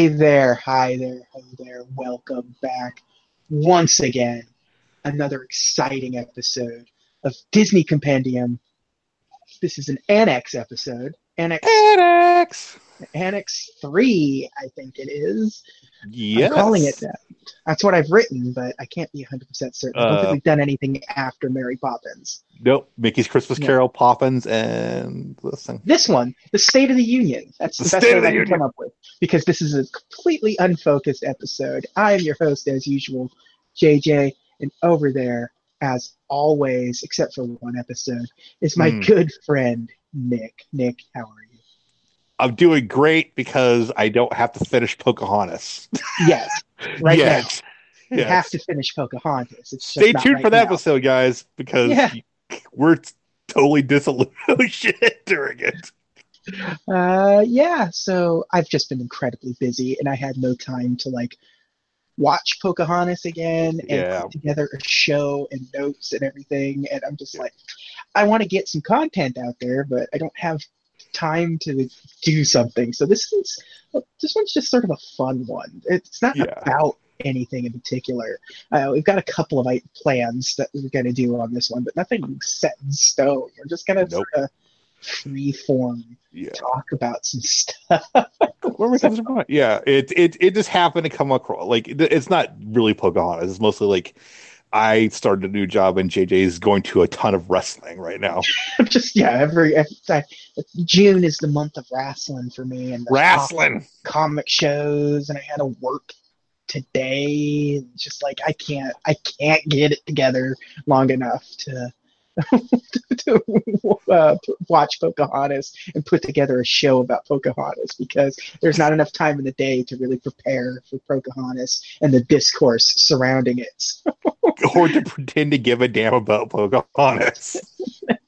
Hey there, hi there, hey there, welcome back once again. Another exciting episode of Disney Compendium. This is an Annex episode. Annex Annex. Annex 3, I think it is. I'm calling it that. That's what I've written, but I can't be 100% certain. I don't Uh, think we've done anything after Mary Poppins. Nope. Mickey's Christmas Yeah. Carol, Poppins, and this thing. This one, the State of the Union. That's the, The best State way of the I can come up with because this is a completely unfocused episode. I am your host, as usual, JJ, and over there, as always, except for one episode, is my Hmm. good friend Nick. Nick, how are you? I'm doing great because I don't have to finish Pocahontas. Yes, right yes. now you Yes. have to finish Pocahontas. It's just Stay tuned right for that now. episode, guys, because Yeah. we're totally disillusioned during it. Uh, yeah. So I've just been incredibly busy, and I had no time to like watch Pocahontas again and Yeah. put together a show and notes and everything. And I'm just like, I want to get some content out there, but I don't have time to do something. So this is this one's just sort of a fun one. It's not Yeah. about anything in particular. Uh, we've got a couple of like, plans that we're going to do on this one, but nothing set in stone. We're just going to Nope. sort of free form Yeah. talk about some stuff. Where was it from? Yeah, it it it just happened to come across like it's not really Pocahontas. It's mostly like I started a new job and JJ is going to a ton of wrestling right now. just yeah, every, every I, June is the month of wrestling for me and Wrestling. comic shows, and I had to work today. Just like I can't, I can't get it together long enough to to uh, watch Pocahontas and put together a show about Pocahontas because there's not enough time in the day to really prepare for Pocahontas and the discourse surrounding it. or to pretend to give a damn about Pocahontas.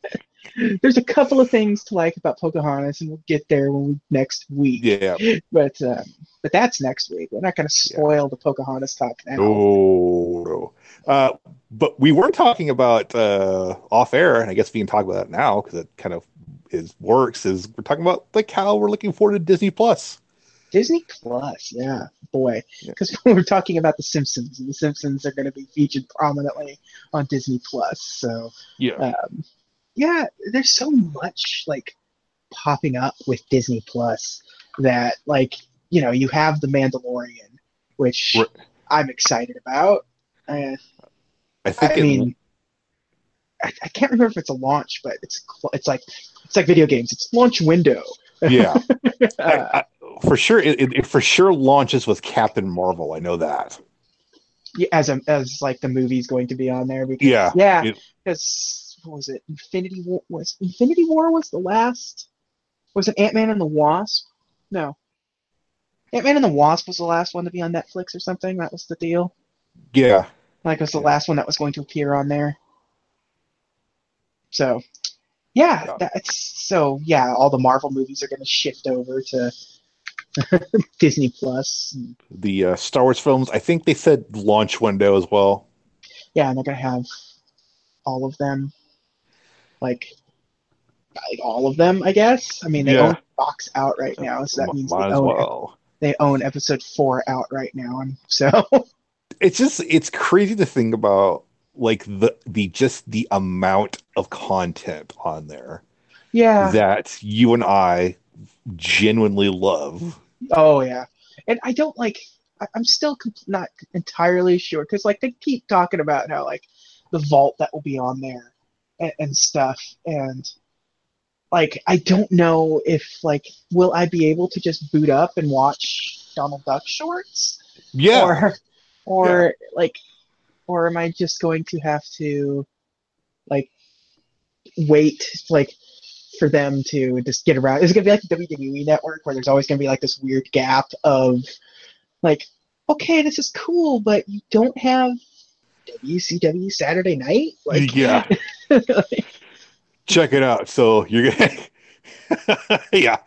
There's a couple of things to like about Pocahontas, and we'll get there when we, next week. Yeah. But um, but that's next week. We're not going to spoil the Pocahontas talk now. No, no. Uh, but we were talking about uh, off air, and I guess we can talk about that now because it kind of is works. Is we're talking about like how we're looking forward to Disney Plus. Disney Plus, yeah, boy, Yeah. because we were talking about the Simpsons, and the Simpsons are going to be featured prominently on Disney Plus. So Yeah, um, yeah, there's so much like popping up with Disney Plus that like you know you have the Mandalorian, which Right. I'm excited about. Uh, I think I mean, I, I can't remember if it's a launch, but it's cl- it's like it's like video games. It's launch window. yeah, I, for sure. It, it, it for sure launches with Captain Marvel. I know that. as a, as like the movie's going to be on there. Because, Yeah, yeah, because what was it? Infinity War was Infinity War was the last. Was it Ant Man and the Wasp? No. Ant Man and the Wasp was the last one to be on Netflix or something. That was the deal. Yeah, Like it was the Yeah. last one that was going to appear on there. So, yeah, Yeah. that's so yeah. All the Marvel movies are going to shift over to Disney Plus. The uh, Star Wars films. I think they said launch window as well. yeah, and they're going to have all of them, like, like all of them. I guess. I mean, they Yeah. own Fox out right now, so that means might they own well. they own Episode Four out right now, and so it's just it's crazy to think about like the the just the amount of content on there yeah. that you and I genuinely love. Oh yeah, and I don't like. I, I'm still com- not entirely sure because like they keep talking about how like the vault that will be on there and, and stuff, and like I don't know if like will I be able to just boot up and watch Donald Duck shorts Yeah, or or like or am I just going to have to like wait like for them to just get around? Is it gonna be like the WWE network where there's always gonna be like this weird gap of like, okay, this is cool, but you don't have WCW Saturday night? Like yeah. Check it out. So you're gonna, yeah,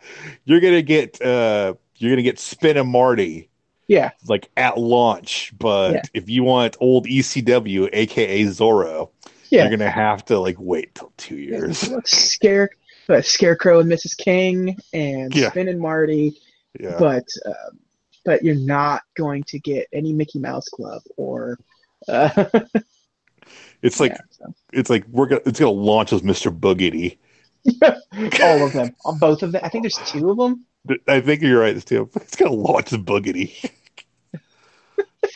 you're gonna get uh, you're gonna get Spin and Marty yeah, like at launch, but Yeah. if you want old ECW, aka Zorro, yeah. you're gonna have to like wait till two years. Scare uh, Scarecrow and Mrs. King and Yeah. Spin and Marty Yeah. but um, but you're not going to get any Mickey Mouse Club or. Uh, It's like yeah, so. it's like we're gonna it's gonna launch as Mr. Boogedy. all of them, on both of them. I think there's two of them. I think you're right, Steve. It's gonna launch as Boogedy.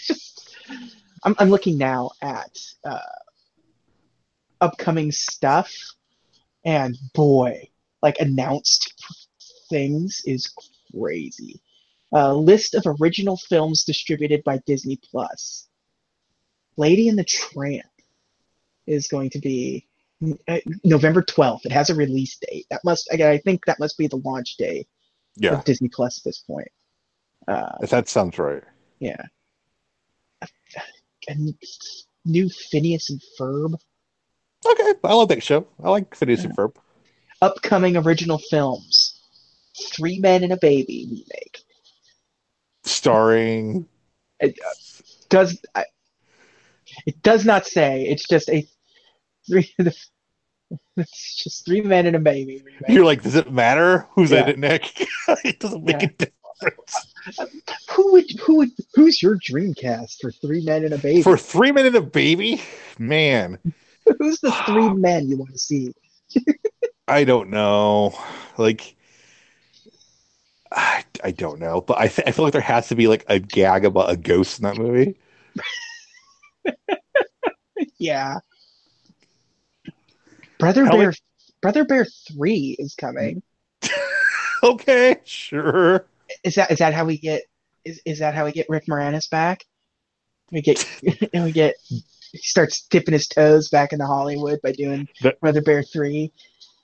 Just, I'm, I'm looking now at uh, upcoming stuff, and boy, like announced things is crazy. Uh, list of original films distributed by Disney Plus. Lady and the Tramp is going to be uh, November 12th. It has a release date. That must, again, I think that must be the launch day Yeah, of Disney Plus at this point. Uh, if that sounds right. yeah. And new Phineas and Ferb. Okay, I love that show. I like Phineas and Ferb. Upcoming original films. Three Men and a Baby remake. Starring It uh, does I, it does not say. It's just a three. It's just three men and a baby remake. You're like, does it matter who's Yeah. in it, Nick? it doesn't make Yeah. a difference. Who would who would who's your dream cast for three men and a baby? For three men and a baby, man, who's the three men you want to see? I don't know. Like, I, I don't know, but I th- I feel like there has to be like a gag about a ghost in that movie. Yeah. Brother How Bear Brother Bear 3 is coming. Okay, sure. Is that is that how we get is, is that how we get Rick Moranis back? We get and we get he starts dipping his toes back into Hollywood by doing That- Brother Bear 3.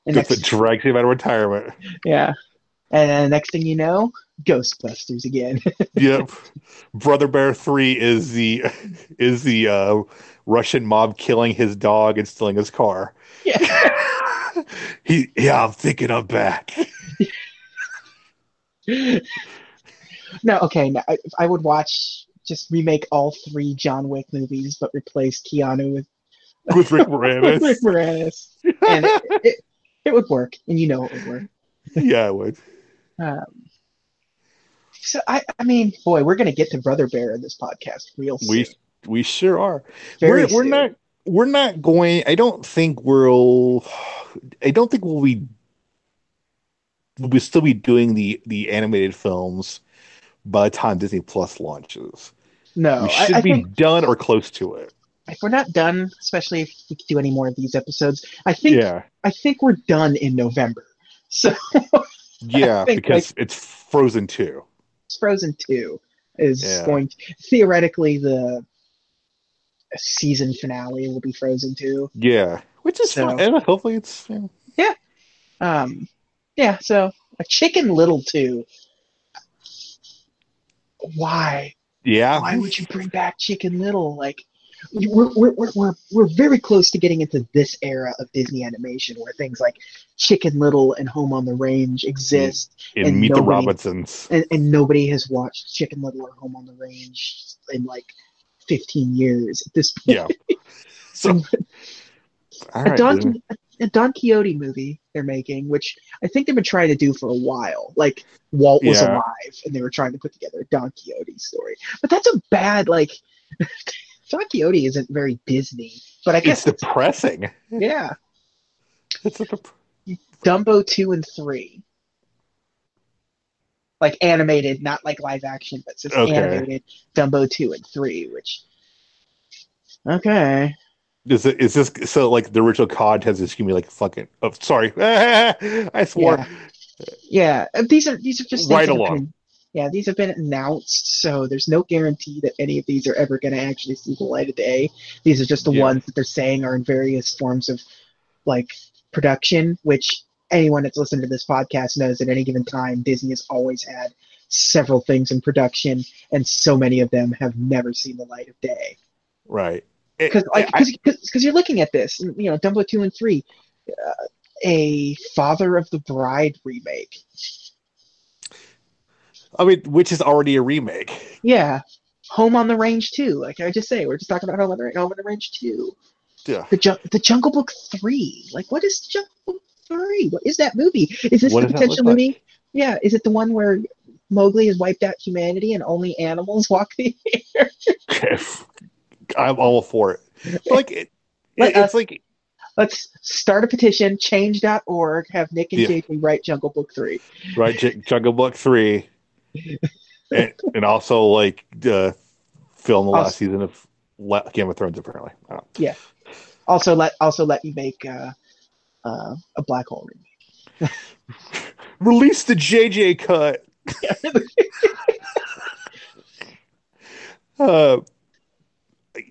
And That's next, what drags him out of retirement. yeah. And then next thing you know, Ghostbusters again. yep. Brother Bear Three is the is the uh, Russian mob killing his dog and stealing his car. yeah. he yeah, I'm thinking I'm back. no, okay. No, I, I would watch just remake all three John Wick movies, but replace Keanu with With Rick Moranis. Rick Moranis. Moranis, and it, it, it would work, and you know it would work. yeah, it would. Um, so I, I mean, boy, we're gonna get to Brother Bear in this podcast real soon. We we sure are. Very we're we're not we're not going I don't think we'll I don't think we'll be we'll still be doing the the animated films by the time Disney Plus launches. No, we should I be think done or close to it. if we're not done, especially if we do any more of these episodes, I think Yeah. I think we're done in November. So Yeah, because it's Frozen 2. Frozen Two is Yeah. going to, theoretically the season finale will be Frozen Two. Yeah. Which is So- fine. And hopefully it's yeah. know, Um, yeah, so a Chicken Little Two. Why? yeah. Why would you bring back Chicken Little? Like, we're, we're, we're, we're, very close to getting into this era of Disney animation where things like Chicken Little and Home on the Range exist, in and Meet the nobody- Robinsons. and, and nobody has watched Chicken Little or Home on the Range in like 15 years at this point. Yeah. So a, Don, a Don Quixote movie they're making, which I think they've been trying to do for a while. Like Walt was Yeah. alive, and they were trying to put together a Don Quixote story. But that's a bad like. Don Quixote isn't very Disney, but I it's guess depressing. yeah. It's like a dep- Dumbo two and three, like animated, not like live action, but just Okay. animated Dumbo two and three. Which okay, Is it is this so like the original COD has this gonna like fucking oh sorry I swore Yeah. yeah, these are these are just Right along. Yeah, these have been announced, so there's no guarantee that any of these are ever going to actually see the light of day. These are just the Yeah. ones that they're saying are in various forms of like production, which anyone that's listened to this podcast knows at any given time Disney has always had several things in production, and so many of them have never seen the light of day. right Because like because you're looking at this, you know, Dumbo two and three, uh, a Father of the Bride remake. I mean which is already a remake Yeah. Home on the Range 2. Like I just say, we're just talking about Home on the Range, Home on the Range 2. yeah The Ju- the Jungle Book 3. Like what is Jungle Book 3? What is that movie? Is this What the potential look like? movie? Yeah, is it the one where Mowgli has wiped out humanity and only animals walk the air. I'm all for it. Like it, Let it's us- like Let's start a petition, change.org, have Nick and Yeah. JP write Jungle Book 3. right J- Jungle Book three, and, and also like uh, film the Also- last season of Le- Game of Thrones. Apparently, don't. Also let also let you make uh, uh, a black hole remake. release the JJ cut. Uh,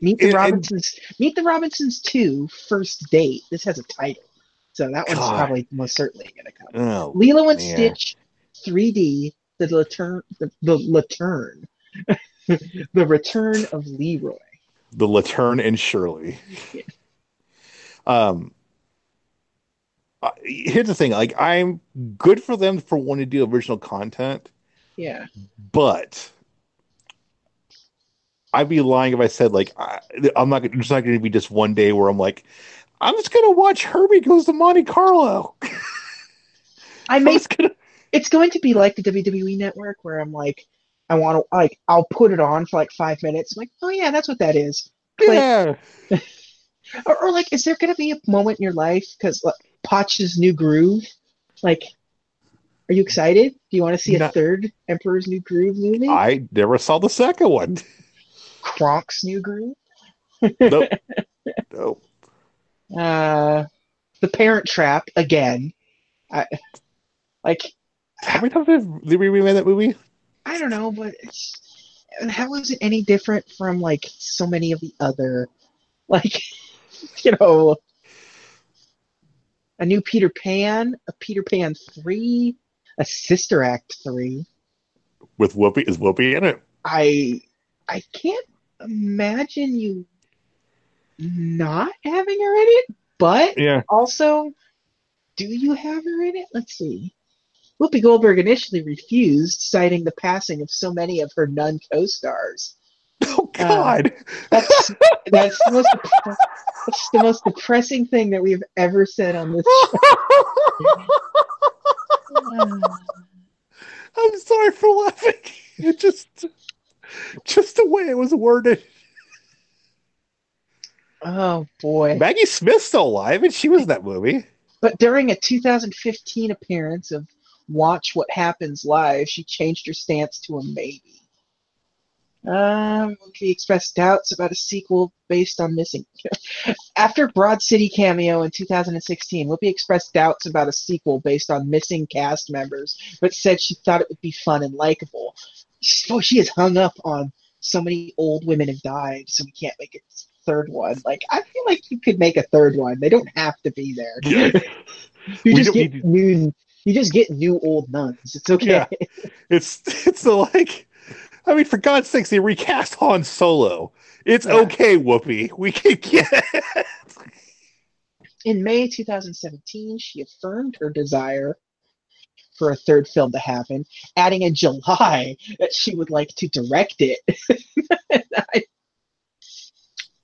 Meet the And- and- Robinsons. Meet the Robinsons 2 First Date. This has a title. So that one's God. probably most certainly going to come. oh, Lilo and man. Stitch 3D, the return, the, the return, the return of Leroy. the Laverne and Shirley. Um, here's the thing: like, I'm good for them for wanting to do original content, Yeah, but I'd be lying if I said like I, I'm not. It's not going to be just one day where I'm like, I'm just going to watch Herbie Goes to Monte Carlo. I I'm may. just gonna, It's going to be like the WWE Network, where I'm like, I want to like, I'll put it on for like five minutes. I'm like, oh yeah, that's what that is. Play- yeah, Or, or like, is there going to be a moment in your life because like, Potch's New Groove? Like, are you excited? Do you want to see a third Emperor's New Groove movie? I never saw the second one. Kronk's New Groove? Nope. nope. Uh, The Parent Trap again. I like. How many times have they remade that movie? I don't know, but it's how is it any different from like so many of the other, like, you know, a new Peter Pan, a Peter Pan three, a Sister Act three. With Whoopi, is Whoopi in it? I I can't imagine you not having her in it, but Yeah. also, do you have her in it? Let's see. Whoopi Goldberg initially refused, citing the passing of so many of her nun co-stars. Oh God. Uh, that's that's the most that's the most depressing thing that we've ever said on this show. I'm sorry for laughing. It just, just the way it was worded. oh boy! Maggie Smith's still alive, and she was in that movie. But during a 2015 appearance of Watch What Happens Live, she changed her stance to a maybe. Um, she expressed doubts about a sequel based on missing. After Broad City cameo in 2016, Whoopi expressed doubts about a sequel based on missing cast members, but said she thought it would be fun and likable. So she is hung up on so many old women have died, so we can't make a third one. Like I feel like you could make a third one. They don't have to be there. You We just get to- new. You just get new old nuns. It's okay. Yeah. It's, it's the like, I mean, for God's sakes, they recast Han Solo. It's Yeah. okay, Whoopi. We can get. In May 2017, she affirmed her desire for a third film to happen, adding in July that she would like to direct it. I-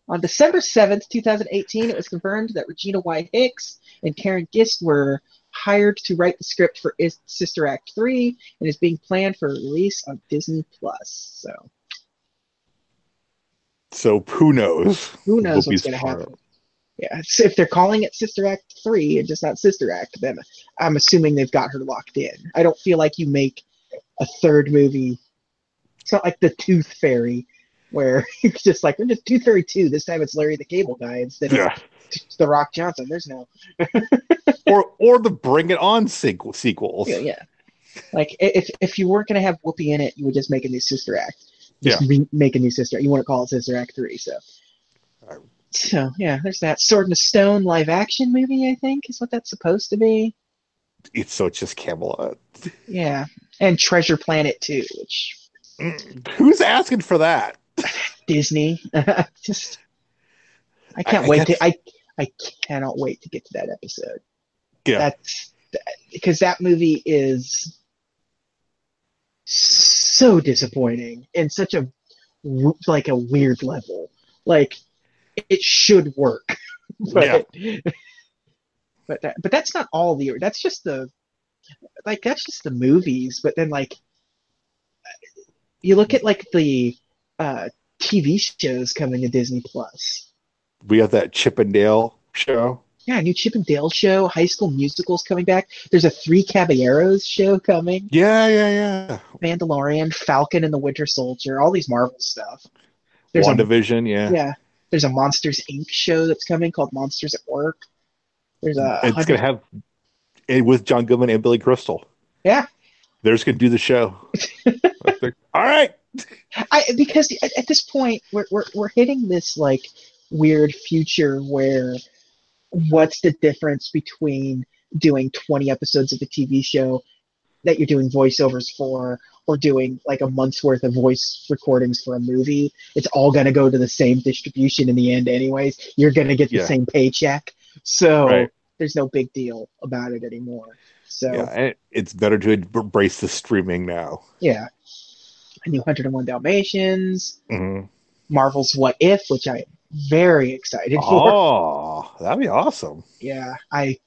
On December 7th, 2018, it was confirmed that Regina Y. Hicks and Karen Gist were hired to write the script for Is- Sister Act 3 and is being planned for release on Disney Plus. So So who knows? who knows what's going to happen. Yeah, so if they're calling it Sister Act 3 and just not Sister Act, then I'm assuming they've got her locked in. I don't feel like you make a third movie. It's not like the Tooth Fairy, where it's just like, we're just Tooth Fairy 2. This time it's Larry the Cable Guy instead Yeah. Of The Rock Johnson. There's no. Or or the Bring It On sequel sequels. Yeah, yeah. Like, if, if you weren't going to have Whoopi in it, you would just make a new Sister Act. Just re- make a new Sister. You wouldn't call it Sister Act 3, so. So, yeah, there's that. Sword in the Stone live action movie, I think, is what that's supposed to be. It's so it's just Camelot. Yeah, and Treasure Planet too, which Mm, Who's asking for that? Disney just. I can't I wait guess- to I I cannot wait to get to that episode. Yeah. That's because that movie is so disappointing in such a like a weird level. Like it should work, but but that, but that's not all the that's just the like that's just the movies. But then like you look at like the uh, TV shows coming to Disney Plus. We have that Chip and Dale show. Yeah, new Chip and Dale show. High School Musicals coming back. There's a Three Caballeros show coming. Yeah, yeah, yeah. Mandalorian, Falcon and the Winter Soldier. All these Marvel stuff. There's a, WandaVision, yeah. yeah. There's a Monsters Inc. show that's coming called Monsters at Work. There's a It's hundred- gonna have it with John Goodman and Billy Crystal. yeah. They're just gonna do the show. All right. I because at, at this point we're, we're we're hitting this like weird future where what's the difference between doing 20 episodes of a TV show that you're doing voiceovers for or doing like a month's worth of voice recordings for a movie it's all going to go to the same distribution in the end anyways you're going to get the Yeah. same paycheck so Right. there's no big deal about it anymore so Yeah, it's better to embrace the streaming now. yeah a new 101 dalmatians Mhm. Marvel's What If, which I'm very excited for. Oh, that'd be awesome. Yeah, I,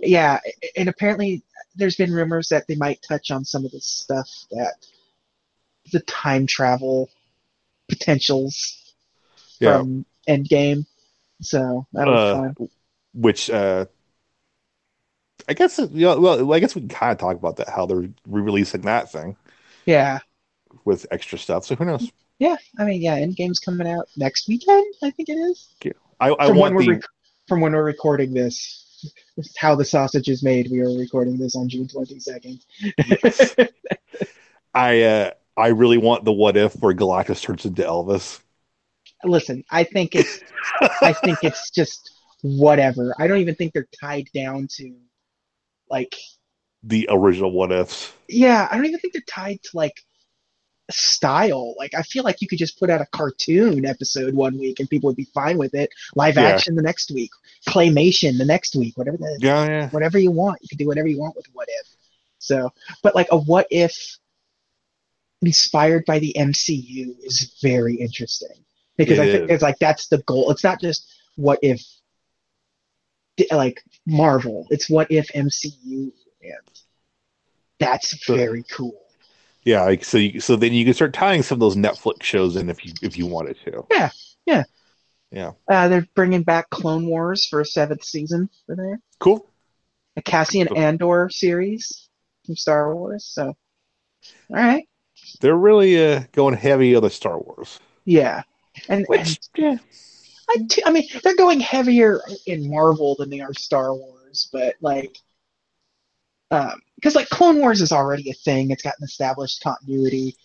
yeah, and apparently there's been rumors that they might touch on some of the stuff that the time travel potentials Yeah. from Endgame. So that'll Uh, be fun. Which uh I guess you know, well, I guess we can kind of talk about that how they're re-releasing that thing Yeah, with extra stuff. So who knows? Yeah. I mean, yeah, Endgame's coming out next weekend. I think it is. I, I from want when the we're rec- from when we're recording this. this is How the sausage is made. We are recording this on June twenty second. I uh I really want the what if where Galactus turns into Elvis. listen i think it's i think it's just whatever i don't even think they're tied down to like The original what ifs. yeah i don't even think they're tied to like style. Like i feel like you could just put out a cartoon episode one week and people would be fine with it. Live Yeah. action the next week. Claymation the next week. Whatever the Yeah, yeah. whatever you want. You can do whatever you want with what if. So but like a what if inspired by the mcu is very interesting. Because It i think is. it's like that's the goal. It's not just what if like marvel. It's what if mcu and that's very cool Yeah, like so you, so then you can start tying some of those Netflix shows in if you if you wanted to. Yeah, yeah, yeah. Uh, they're bringing back clone wars for a seventh season for there Cool. a cassian Cool. andor series from star wars so all right They're really uh going heavy on the Star Wars. yeah and, and Which yeah. I, t- I mean, they're going heavier in Marvel than they are Star Wars, but like, because like Clone Wars is already a thing. It's got an established continuity,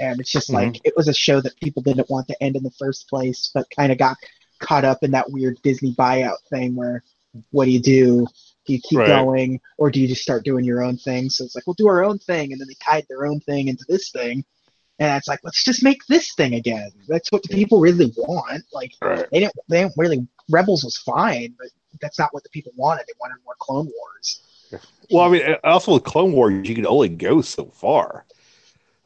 and it's just like mm-hmm. it was a show that people didn't want to end in the first place, but kind of got caught up in that weird Disney buyout thing where, what do you do? Do you keep Right. going, or do you just start doing your own thing? So it's like, we'll do our own thing, and then they tied their own thing into this thing. And it's like, let's just make this thing again. That's what the people really want. Like, Right. they didn't they didn't really Rebels was fine, but that's not what the people wanted. They wanted more Clone Wars. Well, I mean, also with Clone Wars, you can only go so far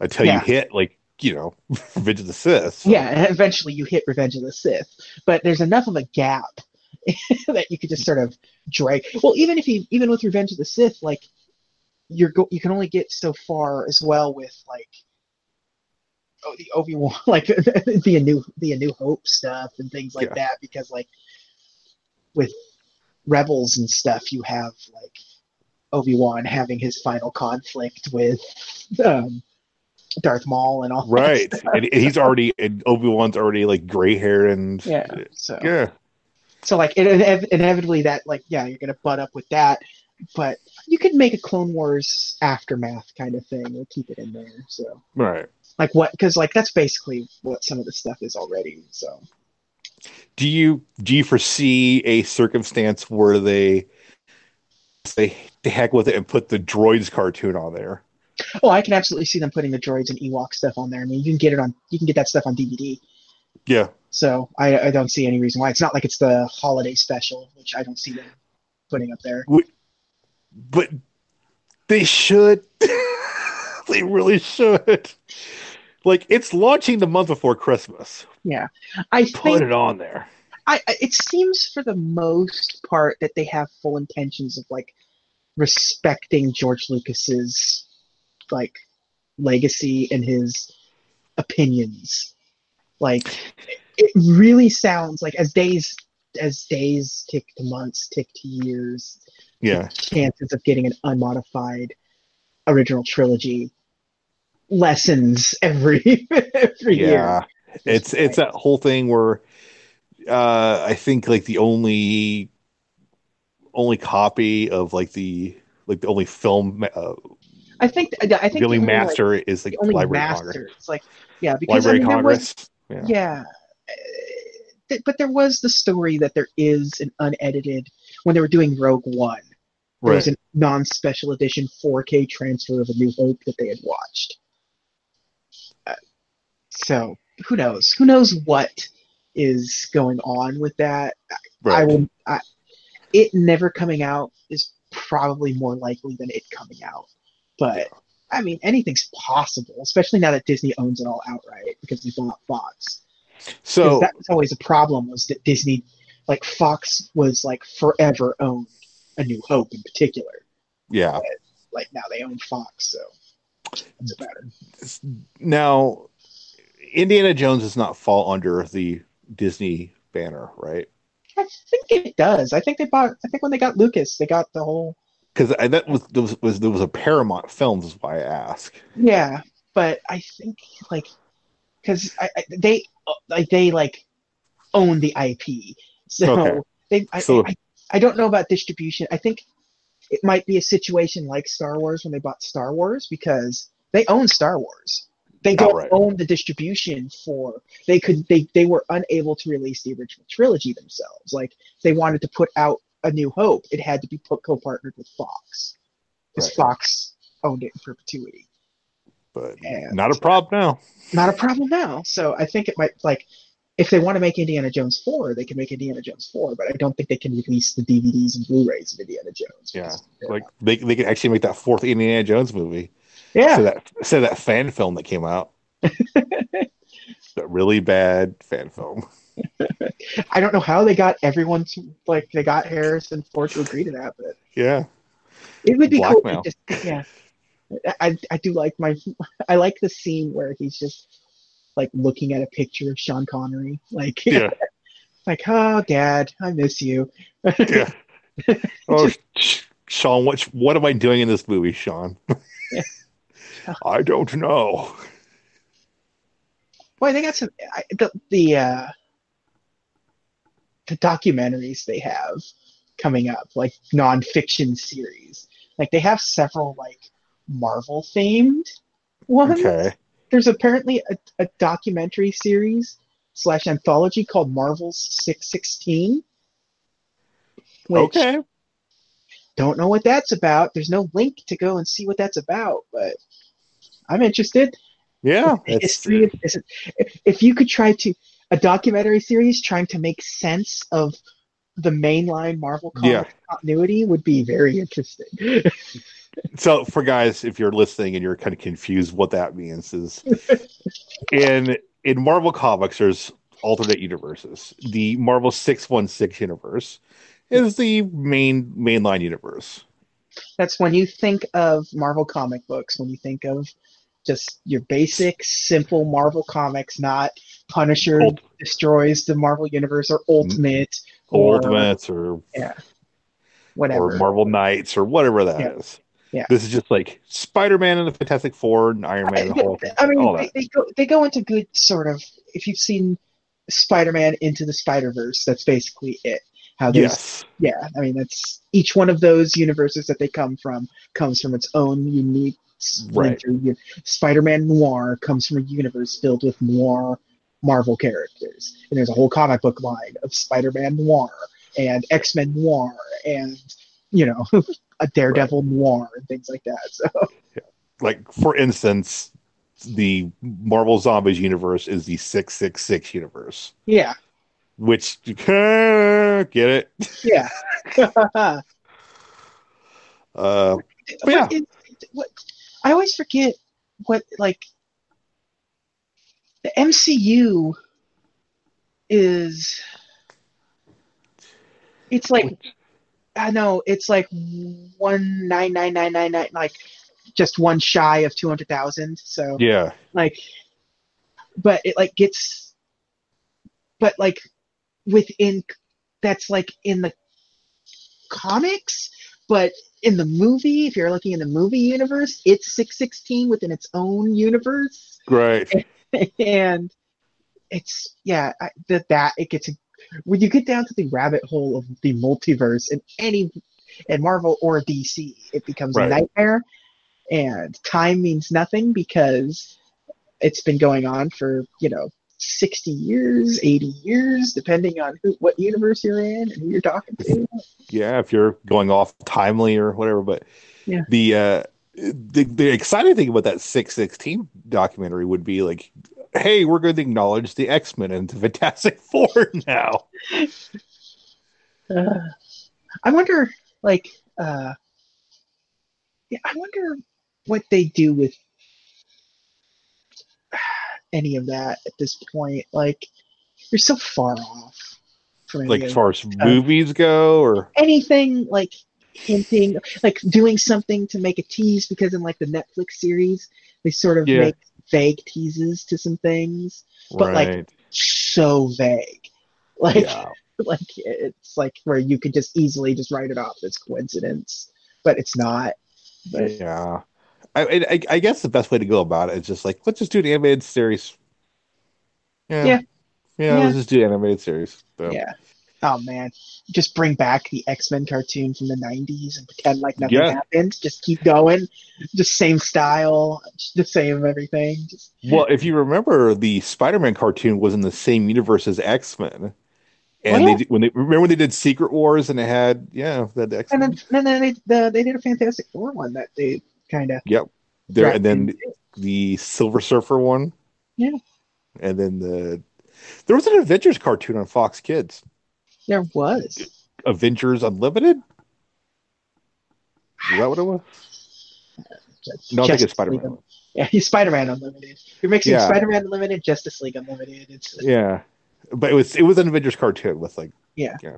until Yeah. you hit like you know Revenge of the Sith. So- Yeah, and eventually you hit Revenge of the Sith, but there's enough of a gap that you could just sort of drag. Well, even if you even with Revenge of the Sith, like you're go you can only get so far as well with like oh the Obi Wan like the A new the A New Hope stuff and things like Yeah. that because like with Rebels and stuff you have like Obi Wan having his final conflict with um, Darth Maul and all. Right, that stuff. and he's already and Obi Wan's already like gray hair and Yeah. So yeah. so like it, inev- inevitably that like yeah you're gonna butt up with that, but you could make a Clone Wars aftermath kind of thing or keep it in there. So Right. like what because like that's basically what some of the stuff is already. So Do you do you foresee a circumstance where they say the heck with it and put the droids cartoon on there? oh I can absolutely see them putting the droids and Ewok stuff on there. I mean you can get it on you can get that stuff on DVD. Yeah. So I, I don't see any reason why. It's not like it's the holiday special, which I don't see them putting up there. But they should. they really should. Like it's launching the month before Christmas. Yeah, I Put think it on there. I- it seems for the most part that they have full intentions of like respecting George Lucas's like legacy and his opinions. Like it really sounds like as days as days tick to months, tick to years, Yeah. chances of getting an unmodified original trilogy lessens every every year. Yeah. It's it's that whole thing where uh I think like the only only copy of like the like the only film uh, I think I think the really only, like, master is like the only Library master. Congress. It's like yeah, because Library I mean, there was- Yeah. yeah. Uh, But there was the story that there is an unedited when they were doing Rogue One. There was a non-special edition 4K transfer of A New Hope that they had watched. Uh, so who knows? Who knows what is going on with that? I will. I, it never coming out is probably more likely than it coming out. But I mean, anything's possible, especially now that Disney owns it all outright because they bought Fox. So that was always a problem was that Disney, like Fox, was like forever owned A New Hope in particular. yeah. Like now they own Fox, so that's better. Now Indiana Jones does not fall under the Disney banner, right? I think it does. I think they bought. I think when they got Lucas, they got the whole. Because I that was, there was was there was a Paramount Films is why I ask. Yeah, but I think like because I, I, they like they like own the IP, so Okay. they. I, So- I, I don't know about distribution. I think it might be a situation like Star Wars when they bought Star Wars because they own Star Wars. They don't Outright. own the distribution for. They could. They they were unable to release the original trilogy themselves. Like they wanted to put out A New Hope, it had to be put, co-partnered with Fox because Right. Fox owned it in perpetuity. But And- not a problem now. not a problem now. So I think it might like if they want to make Indiana Jones four, they can make Indiana Jones four, but I don't think they can release the DVDs and Blu-rays of Indiana Jones. Yeah. Like they they could actually make that fourth Indiana Jones movie. Yeah, So that so that fan film that came out. that really bad fan film. I don't know how they got everyone to like they got Harrison Ford to agree to that, but Yeah. it would be Blackmail. cool. Just, yeah, I I do like my I like the scene where he's just like looking at a picture of Sean Connery, like Yeah. like oh Dad, I miss you. Yeah. Oh, Sean, what what am I doing in this movie, Sean? I don't know. Boy, they got some I, the the uh, the documentaries they have coming up, like nonfiction series. Like they have several like Marvel themed ones. Okay. There's apparently a, a documentary series slash anthology called Marvel's Six Sixteen. Okay. don't know what that's about. There's no link to go and see what that's about, but I'm interested. Yeah. It's, history of is if, if you could try to a documentary series trying to make sense of the mainline Marvel comic Yeah. continuity would be very interesting. so for guys, if you're listening and you're kind of confused what that means is in in Marvel comics there's alternate universes. The Marvel 616 universe is the main mainline universe. That's when you think of Marvel comic books, when you think of just your basic, simple Marvel comics, not Punisher Ult- destroys the Marvel universe or mm-hmm. Ultimate or Ultimates or whatever. or Marvel Knights or whatever that is. Yeah. Yeah. This is just like Spider-Man and the Fantastic Four and Iron Man and I, Hulk. I mean, all they, they go they go into good sort of. If you've seen Spider-Man into the Spider-Verse, that's basically it. How Yes. yeah, I mean that's each one of those universes that they come from comes from its own unique splinter. u- Spider-Man Noir comes from a universe filled with noir Marvel characters, and there's a whole comic book line of Spider-Man Noir and X-Men Noir and you know a Daredevil Noir and things like that. So Like for instance, the Marvel Zombies universe is the 666 universe, yeah, which get it? yeah. Uh What yeah. what I always forget what like the MCU is. It's like I know it's like one nine nine nine nine nine like just one shy of two hundred thousand. So yeah. like but it like gets, but like within that's like in the comics, but in the movie, if you're looking in the movie universe, it's six sixteen within its own universe, Right. and it's yeah I, that that it gets when you get down to the rabbit hole of the multiverse in any in Marvel or DC, it becomes Right. a nightmare, and time means nothing because it's been going on for you know 60 years 80 years depending on who what universe you're in and who you're talking to Yeah, if you're going off timely or whatever, but Yeah. the uh the, the exciting thing about that 616 documentary would be like hey we're going to acknowledge the x-men and the fantastic four now Uh, I wonder, like, uh, yeah, I wonder what they do with any of that at this point. Like, you're so far off from like as far as movies go or anything like hinting, like doing something to make a tease because in like the Netflix series, they sort of Yeah. make vague teases to some things, But, like, so vague. Like, yeah like it's like where you could just easily just write it off as coincidence, but it's not. But yeah I, I I guess the best way to go about it is just like let's just do an animated series yeah Yeah. yeah, Yeah. let's just do animated series so. yeah. Oh man, just bring back the X Men cartoon from the '90s and pretend like nothing Yeah. happened. Just keep going, just same style, just the same everything. Just Well, if you remember, the Spider-Man cartoon was in the same universe as X-Men, and Oh, yeah. they did- when they remember when they did Secret Wars and it had yeah that X-Men then, and then they the, they did a Fantastic Four one that they kind of Yep. there, and then the Silver Surfer one, Yeah. and then the there was an Avengers cartoon on Fox Kids, there was. Avengers Unlimited. Is that what it was? No, I think it's Spider-Man. Yeah, he's Spider Man Unlimited. You're mixing Yeah. Spider Man Unlimited, Justice League Unlimited. It's Yeah, but it was it was an Avengers cartoon with like yeah. yeah.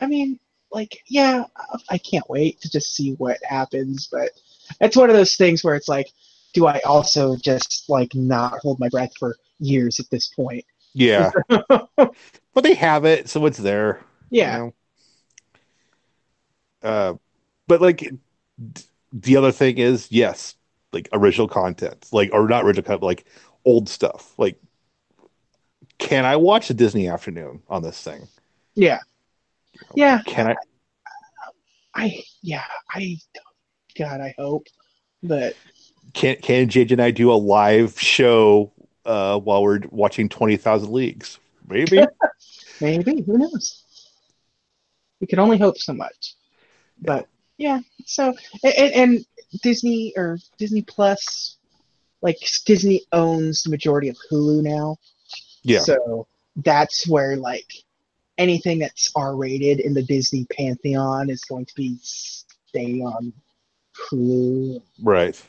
I mean, like, yeah, I can't wait to just see what happens, but it's one of those things where it's like, do I also just like not hold my breath for years at this point? yeah, but they have it, so it's there. you Yeah, know? Uh, but like d- the other thing is, yes, like original content, like or not original content, like old stuff. Like, can I watch a Disney afternoon on this thing? yeah, yeah. Can I? I yeah, I God, I hope, but Can can JJ and I do a live show uh, while we're watching Twenty Thousand Leagues? Maybe. maybe who knows? We can only hope so much, but yeah. So and, and Disney or Disney Plus, like Disney owns the majority of Hulu now. yeah. So that's where like anything that's R rated in the Disney pantheon is going to be stay on Hulu. right.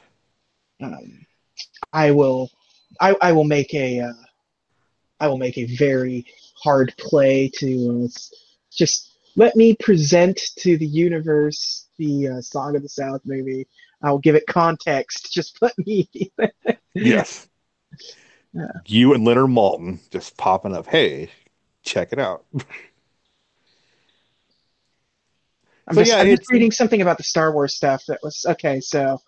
Um, I will, I, I will make a, uh, I will make a very hard play to uh, just let me present to the universe the uh, Song of the South movie. I'll give it context. Just put me. Yes. Yeah. You and Leonard Maltin just popping up. Hey, check it out. I'm, So, just, yeah, I'm just reading something about the Star Wars stuff that was okay. So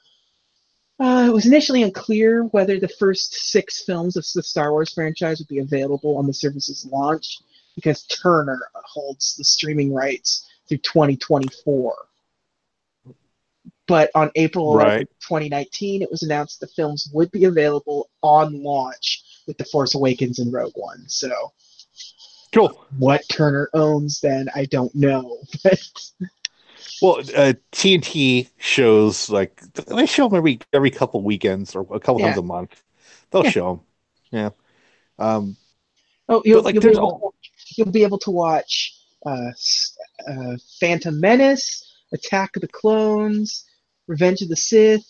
uh, it was initially unclear whether the first six films of the Star Wars franchise would be available on the service's launch because Turner holds the streaming rights through 2024. But on April Right. 2019, it was announced the films would be available on launch with The Force Awakens and Rogue One. So Cool. what Turner owns, then I don't know. Well, uh, TNT shows like they show them every every couple weekends or a couple Yeah. times a month. They'll Yeah. show them. Yeah. Um, Oh, you'll, like, you'll, be to, you'll be able to watch uh, uh, Phantom Menace, Attack of the Clones, Revenge of the Sith,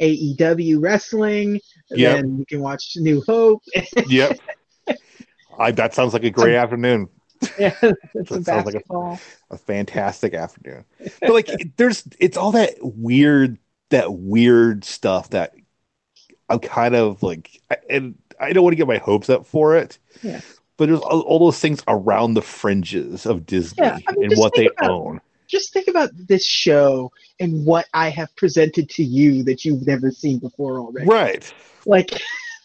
AEW Wrestling, and Yep. then you can watch New Hope. yep. I, that sounds like a great afternoon. yeah, That sounds like a- A fantastic afternoon. But like, it- there's it's all that weird that weird stuff that I'm kind of like, and I don't want to get my hopes up for it. Yeah. But there's all, all those things around the fringes of Disney Yeah, I mean, and what they about- own. Just think about this show and what I have presented to you that you've never seen before already. Right. Like,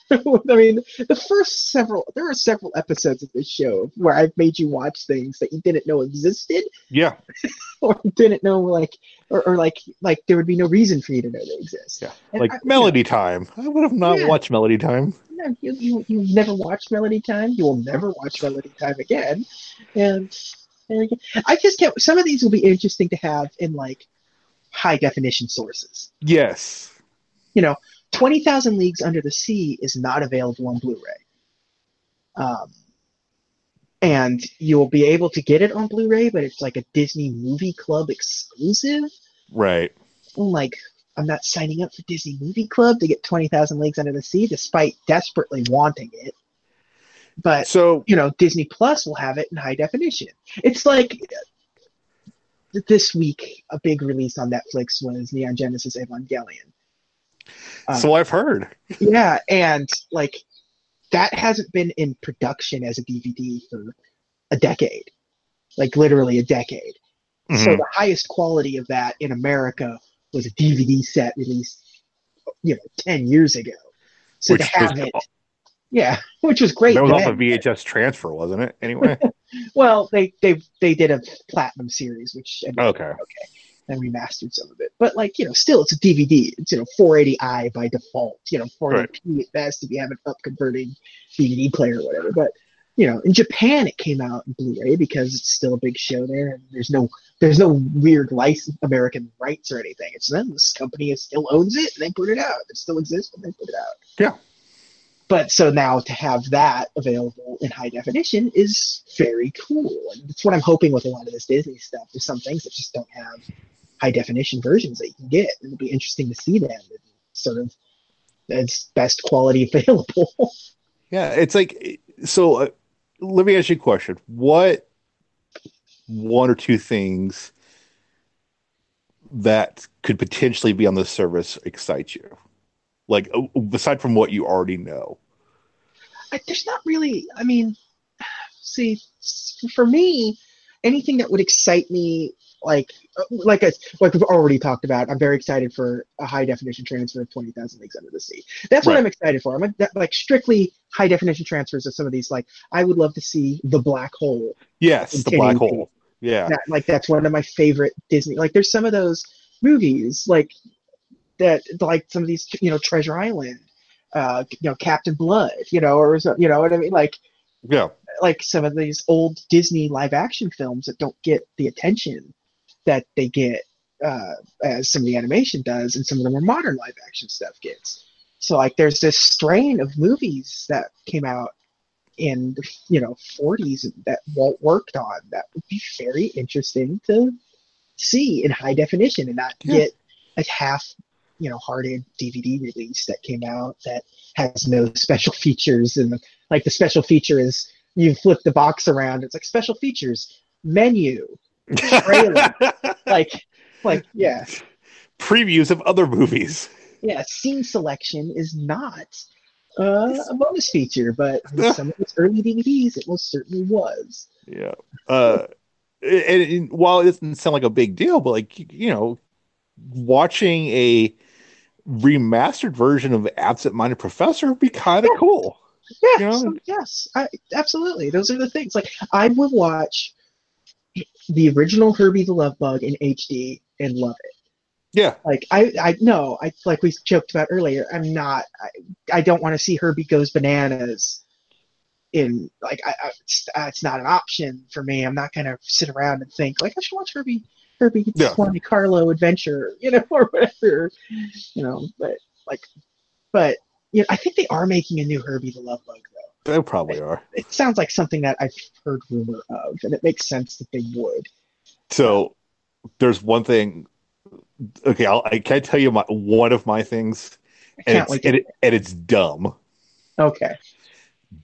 I mean, the first several, there are several episodes of this show where I've made you watch things that you didn't know existed Yeah. or didn't know, like, or, or like, like there would be no reason for you to know they exist. Yeah. And Like I- Melody Time. I would have not Yeah. watched Melody Time. No, you, you, you've never watched Melody Time. You will never watch Melody Time again. And, and I just can't. Some of these will be interesting to have in like high definition sources. Yes. 20,000 Leagues Under the Sea is not available on Blu ray. Um, and you'll be able to get it on Blu ray, but it's like a Disney Movie Club exclusive. Right. Like, I'm not signing up for Disney Movie Club to get 20,000 Leagues Under the Sea despite desperately wanting it. But So you know, Disney Plus will have it in high definition. It's like this week, a big release on Netflix was Neon Genesis Evangelion. Uh, so I've heard. yeah, and like that hasn't been in production as a DVD for a decade, like literally a decade. So Mhm. the highest quality of that in America was a DVD set released, you know, ten years ago. So Which to have was- it, yeah, which was great. that was off a VHS transfer, wasn't it? Anyway. Well, they they they did a platinum series, which ended up okay. And remastered some of it. But like you know, still it's a DVD. It's you know 480i by default. You know 480p at best if you have an up converting DVD player or whatever. But you know, in Japan it came out in Blu-ray because it's still a big show there, and there's no there's no weird license American rights or anything. It's them. This company still owns it, and they put it out. It still exists, and they put it out. Yeah. But so now to have that available in high definition is very cool, and what I'm hoping with a lot of this Disney stuff. There's some things that just don't have high definition versions that you can get. It'll be interesting to see them sort of as best quality available. Yeah, it's like so. Uh, let me ask you a question: What one or two things that could potentially be on the service excite you? Like uh, aside from what you already know. I, there's not really. I mean, see, for me, anything that would excite me, like like I, like we've already talked about, I'm very excited for a high definition transfer of Twenty Thousand Leagues Under the Sea. That's what I'm excited for. I'm a, like strictly high definition transfers of some of these. Like I would love to see the Black Hole Yes, the black hole. Yeah, that like that's one of my favorite Disney. Like there's some of those movies like that, like some of these, you know, Treasure Island, uh, you know, Captain Blood, you know, or you know what I mean, like yeah, like some of these old Disney live action films that don't get the attention that they get uh, as some of the animation does, and some of the more modern live action stuff gets. So like there's this strain of movies that came out in the you know 40s that Walt worked on that would be very interesting to see in high definition and not Yeah. get a half you know hearted DVD release that came out that has no special features and like the special feature is you flip the box around it's like special features menu Trailer. like like yeah Previews of other movies. yeah scene selection is not uh, a bonus feature but some of its early dvds it most certainly was Yeah. Uh, and, and while it doesn't sound like a big deal, but like you know, watching a remastered version of Absent Minded Professor would be kind of Yeah. cool. yeah You know? so- yes I, absolutely those are the things like i would watch the original herbie the love bug in hd and love it Yeah. like i i know i like we joked about earlier i'm not i, I don't want to see herbie goes bananas in like I, I it's, uh, it's not an option for me i'm not gonna sit around and think like i should watch herbie herbie Yeah. Monte Carlo adventure you know or whatever you know but like but you know, i think they are making a new herbie the love bug though They probably are. it sounds like something that i've heard rumor of and it makes sense that they would So there's one thing. Okay, I'll, I can tell you my one of my things, and can't it's, and, it, and it's dumb. okay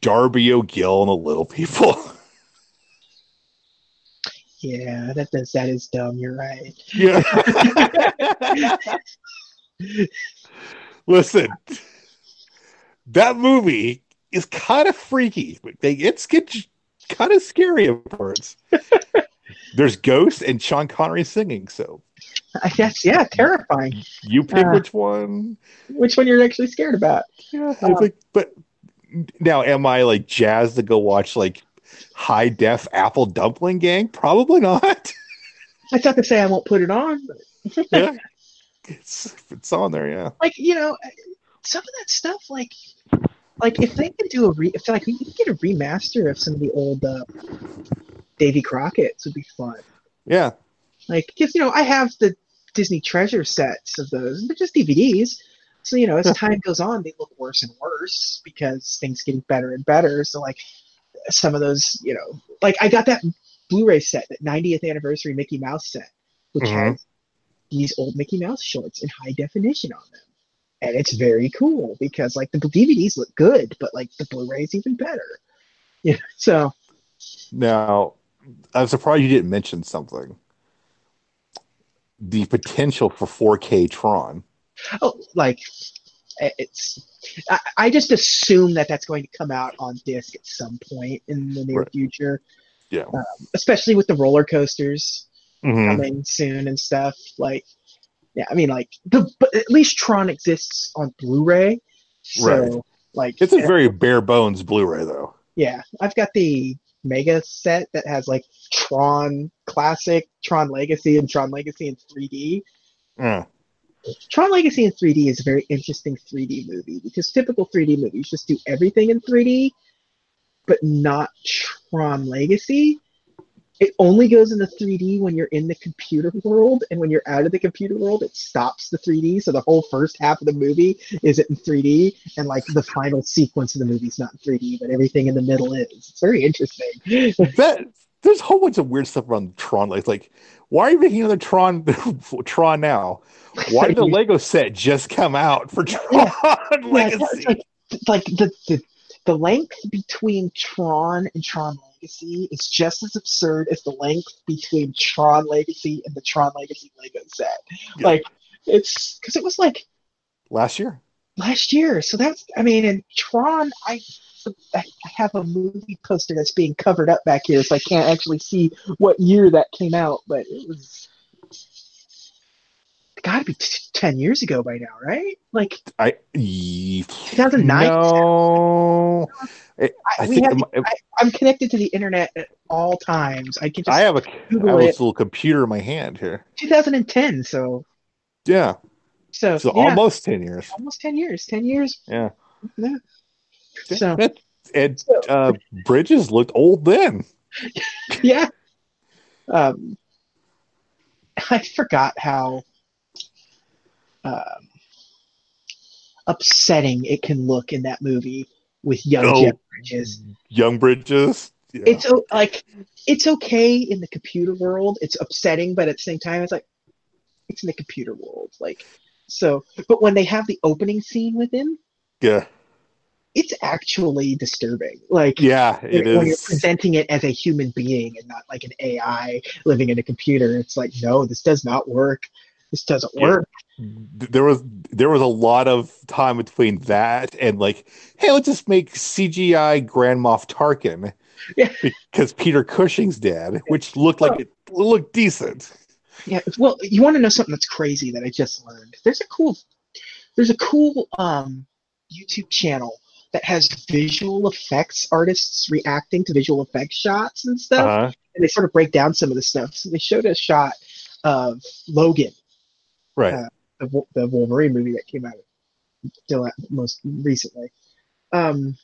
Darby O'Gill and the Little People. yeah that does that is dumb you're right yeah. Listen, that movie is kind of freaky. They, It's gets kind of scary at parts. There's ghosts and Sean Connery singing, so I guess yeah, terrifying. You pick Uh, which one. Which one you're actually scared about? Yeah, I think, but now am I like jazzed to go watch like high def Apple Dumpling Gang? Probably not. That's not to say I won't put it on. But yeah, it's it's on there. Yeah, like you know, some of that stuff, like like if they could do a re, if like we could get a remaster of some of the old uh, Davy Crockett's would be fun. yeah. Like, because you know, I have the Disney treasure sets of those, but just DVDs. So you know, as time goes on, they look worse and worse because things getting better and better. So like, some of those, you know, like I got that Blu-ray set, that 90th anniversary Mickey Mouse set, which Mhm. has these old Mickey Mouse shorts in high definition on them, and it's very cool because like the DVDs look good, but like the Blu-ray's is even better. Yeah, so Now, I'm surprised you didn't mention something. The potential for 4K Tron. oh, like it's I, I just assume that that's going to come out on disc at some point in the near Right. future Yeah. um, especially with the roller coasters Mhm. coming soon and stuff like yeah i mean like the but at least tron exists on blu-ray so Right. like It's a very bare bones Blu-ray, though. yeah i've got the mega set that has like tron classic tron legacy and tron legacy in 3d Yeah. Tron Legacy in 3D is a very interesting 3D movie because typical 3D movies just do everything in 3D, but not Tron Legacy. It only goes into 3D when you're in the computer world, and when you're out of the computer world, it stops the 3D. So the whole first half of the movie isn't in 3D, and like the final sequence of the movie is not in 3D, but everything in the middle is. It's very interesting. That there's a whole bunch of weird stuff around Tron. Like, like why are you making another Tron Tron now? Why did the Lego set just come out for Tron Yeah, Legacy? it's like, like the, the the length between Tron and Tron Legacy is just as absurd as the length between Tron Legacy and the Tron Legacy Lego set. Yeah. Like it's because it was like Last year. last year, so that's I mean, in Tron, I I have a movie poster that's being covered up back here, so I can't actually see what year that came out, but it was. Got to be t- ten years ago by now, right? Like I ye- 2009? No, I, I we think have- it I, I'm connected to the internet at all times. I can just I have a I have it. this little computer in my hand here. 2010. So Yeah, so, so yeah, almost ten years. almost 10 years. 10 years. Yeah. Yeah. So and uh, Bridges looked old then. yeah. Um, I forgot how um, upsetting it can look in that movie with young Oh. Jeff Bridges. Young Bridges. Yeah. It's o- like it's okay in the computer world. It's upsetting, but at the same time, it's like it's in the computer world. Like so, but when they have the opening scene with him, yeah, it's actually disturbing. Like yeah, it when, when you're presenting it as a human being and not like an AI living in a computer, it's like, no, this does not work. This doesn't Yeah. work. There was there was a lot of time between that and like, hey, let's just make CGI Grand Moff Tarkin Yeah. because Peter Cushing's dead, which looked like it looked decent. Yeah. Well, you want to know something that's crazy that I just learned? There's a cool, there's a cool um, YouTube channel that has visual effects artists reacting to visual effects shots and stuff, Uh-huh. and they sort of break down some of the stuff. So they showed a shot of Logan, Right. Uh, the, the Wolverine movie that came out still most recently. Um,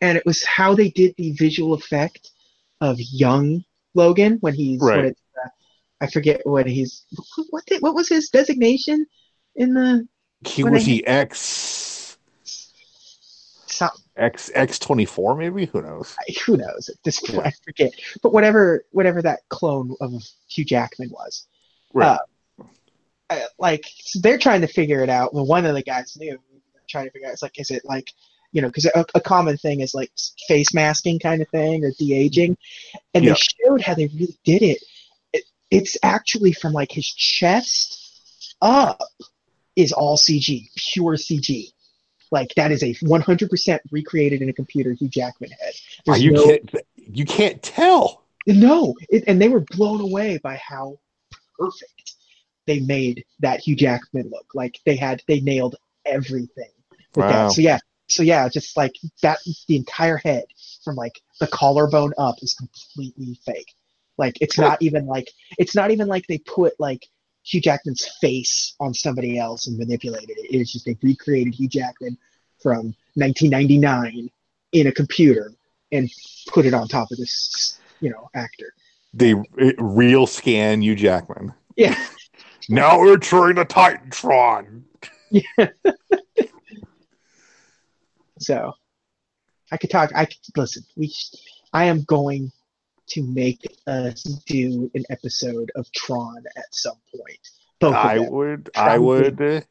and it was how they did the visual effect of young Logan when he's Right. when it's, uh, I forget what he's what did, what was his designation in the he was I- he X some, X X twenty four maybe who knows. who knows at this point Yeah. I forget but whatever whatever that clone of Hugh Jackman was Right. uh, like so they're trying to figure it out. Well, one of the guys knew trying to figure out. It's like, is it like, you know, because a, a common thing is like face masking kind of thing or de aging, and Yeah. they showed how they really did it. it. It's actually from like his chest up is all CG, pure CG. Like that is a 100% recreated in a computer Hugh Jackman head. Are you no, can't you can't tell. no, it, and they were blown away by how perfect they made that Hugh Jackman look. Like they had, they nailed everything with Wow. that. So yeah, so yeah, just like that, the entire head from like the collarbone up is completely fake. Like it's not even like it's not even like they put like Hugh Jackman's face on somebody else and manipulated it. It's just they recreated Hugh Jackman from 1999 in a computer and put it on top of this, you know, actor. They real scan Hugh Jackman. Yeah. Now we're entering the Titantron. Yeah. so I could talk. I could listen. We, I am going to make us do an episode of Tron at some point. Both I would I would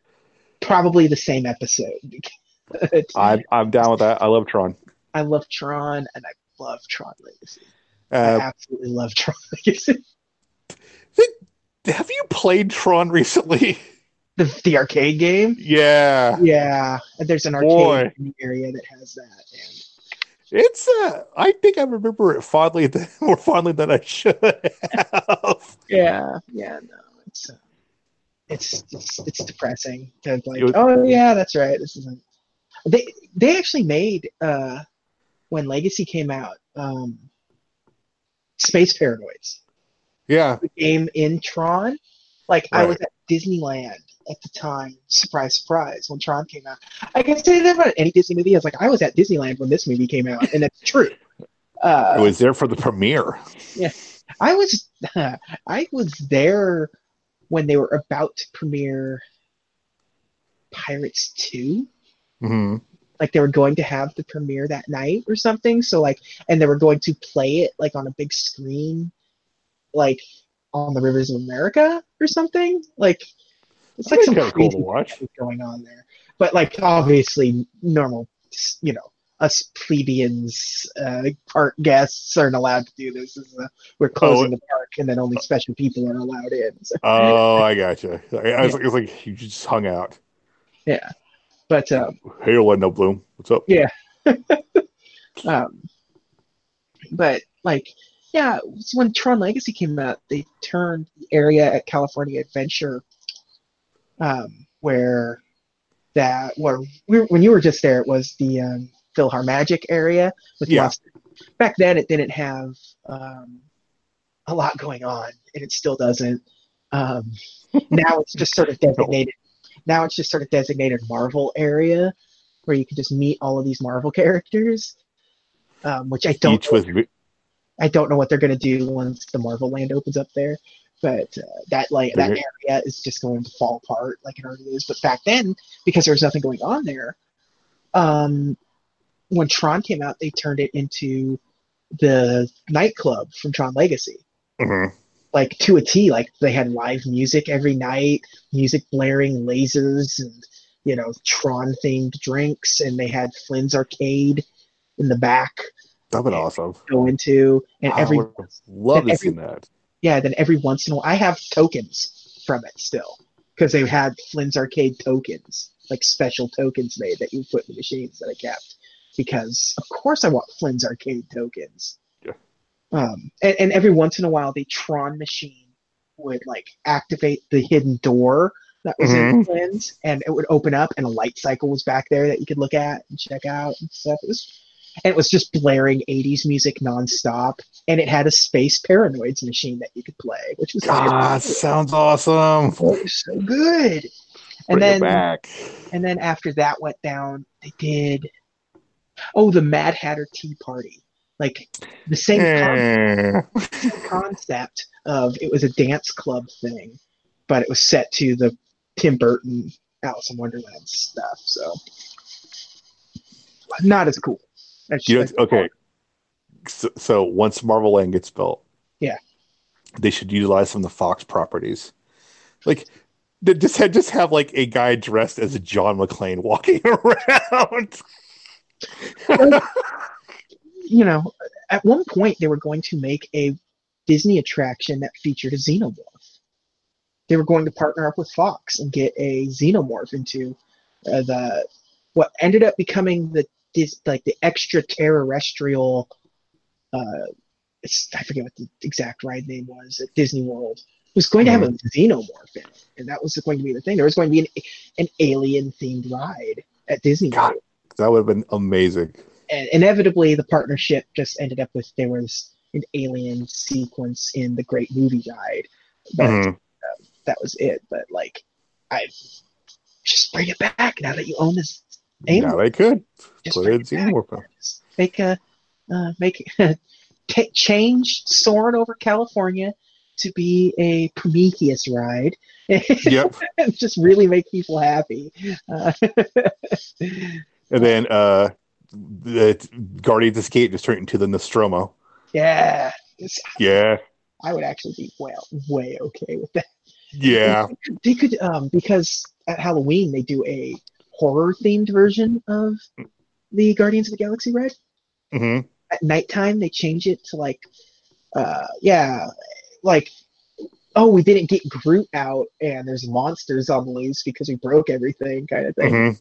probably the same episode. I'm I'm down with that. I love Tron. I love Tron and I love Tron Legacy. I Uh, absolutely love Tron Legacy. have you played Tron recently? The, the arcade game. yeah. Yeah, there's an arcade Boy. in the area that has that. And It's uh I think I remember it fondly th- more fondly than I should have. Yeah, yeah, no, it's uh, it's it's it's depressing. To like, was- oh yeah, that's right. This isn't. They they actually made uh when Legacy came out, um, Space Paranoids, Yeah. the game in Tron. Like I was at Disneyland at the time. Surprise, surprise! When Tron came out, I can say that about any Disney movie. I was like, I was at Disneyland when this movie came out, and that's true. Uh, I was there for the premiere. Yeah, I was I was there when they were about to premiere Pirates 2. hmm Like they were going to have the premiere that night or something. So like and they were going to play it like on a big screen like on the Rivers of America or something. Like it's like some be kinda cool crazy to watch. going on there. But like obviously normal you know us plebeians, uh, park guests aren't allowed to do this. This is a, we're closing Oh. the park, and then only special people are allowed in. So, Oh, I gotcha. I, I was, was like you just hung out. Yeah, but um, Hey, Orlando Bloom, what's up? Yeah. um, but like, yeah, when Tron Legacy came out, they turned the area at California Adventure, um, where that where we, when you were just there, it was the um, Philharmagic area with Yeah. Back then, it didn't have um, a lot going on, and it still doesn't. Um, now it's just sort of designated. Now it's just sort of designated Marvel area, where you can just meet all of these Marvel characters. Um, which I don't Each with I don't know what they're going to do once the Marvel Land opens up there, but uh, that like that They're area is just going to fall apart like it already is. But back then, because there was nothing going on there, um, when Tron came out, they turned it into the nightclub from Tron Legacy, Mhm. like to a T. Like they had live music every night, music blaring, lasers, and you know Tron themed drinks, and they had Flynn's Arcade in the back That'd been awesome. go into, and I every love to and see every- that. Yeah, then every once in a while, I have tokens from it still because they had Flynn's Arcade tokens, like special tokens made that you put in the machines that I kept. Because of course I want Flynn's Arcade tokens. Yeah. Um, and, and every once in a while, the Tron machine would like activate the hidden door that was in Flynn's, and it would open up, and a light cycle was back there that you could look at and check out and stuff. It was, and it was just blaring '80s music nonstop and it had a space paranoids machine that you could play, which was God, sounds awesome. So good. Bring And it then back. and then after that went down, they did oh the Mad Hatter Tea Party, like the same Eh. concept of it was a dance club thing, but it was set to the Tim Burton Alice in Wonderland stuff. So not as cool. You know, just- okay. So, so once Marvel Land gets built, Yeah. they should utilize some of the Fox properties. Like, just have just have like a guy dressed as a John McClane walking around. you know, at one point they were going to make a Disney attraction that featured a xenomorph. They were going to partner up with Fox and get a xenomorph into uh, the what ended up becoming the this like the extraterrestrial. Uh, it's, I forget what the exact ride name was at Disney World. Was going to have a xenomorph in it, and that was going to be the thing. There was going to be an, an alien themed ride at Disney God. World That would have been amazing. and inevitably the partnership just ended up with there was an alien sequence in the great movie ride but Mhm. that was it but like i just bring it back now that you own this name Yeah, they could just put bring in it back. Xenomorph. Just make a uh, make change soaring over california to be a prometheus ride Yep. just really make people happy uh, And then uh the Guardians Escape just turned into the Nostromo. yeah Yeah. i would actually be well way okay with that Yeah. They could um because at Halloween they do a horror themed version of the Guardians of the Galaxy ride. hmm At nighttime they change it to like uh yeah, like oh we didn't get Groot out and there's monsters on the loose because we broke everything kind of thing. hmm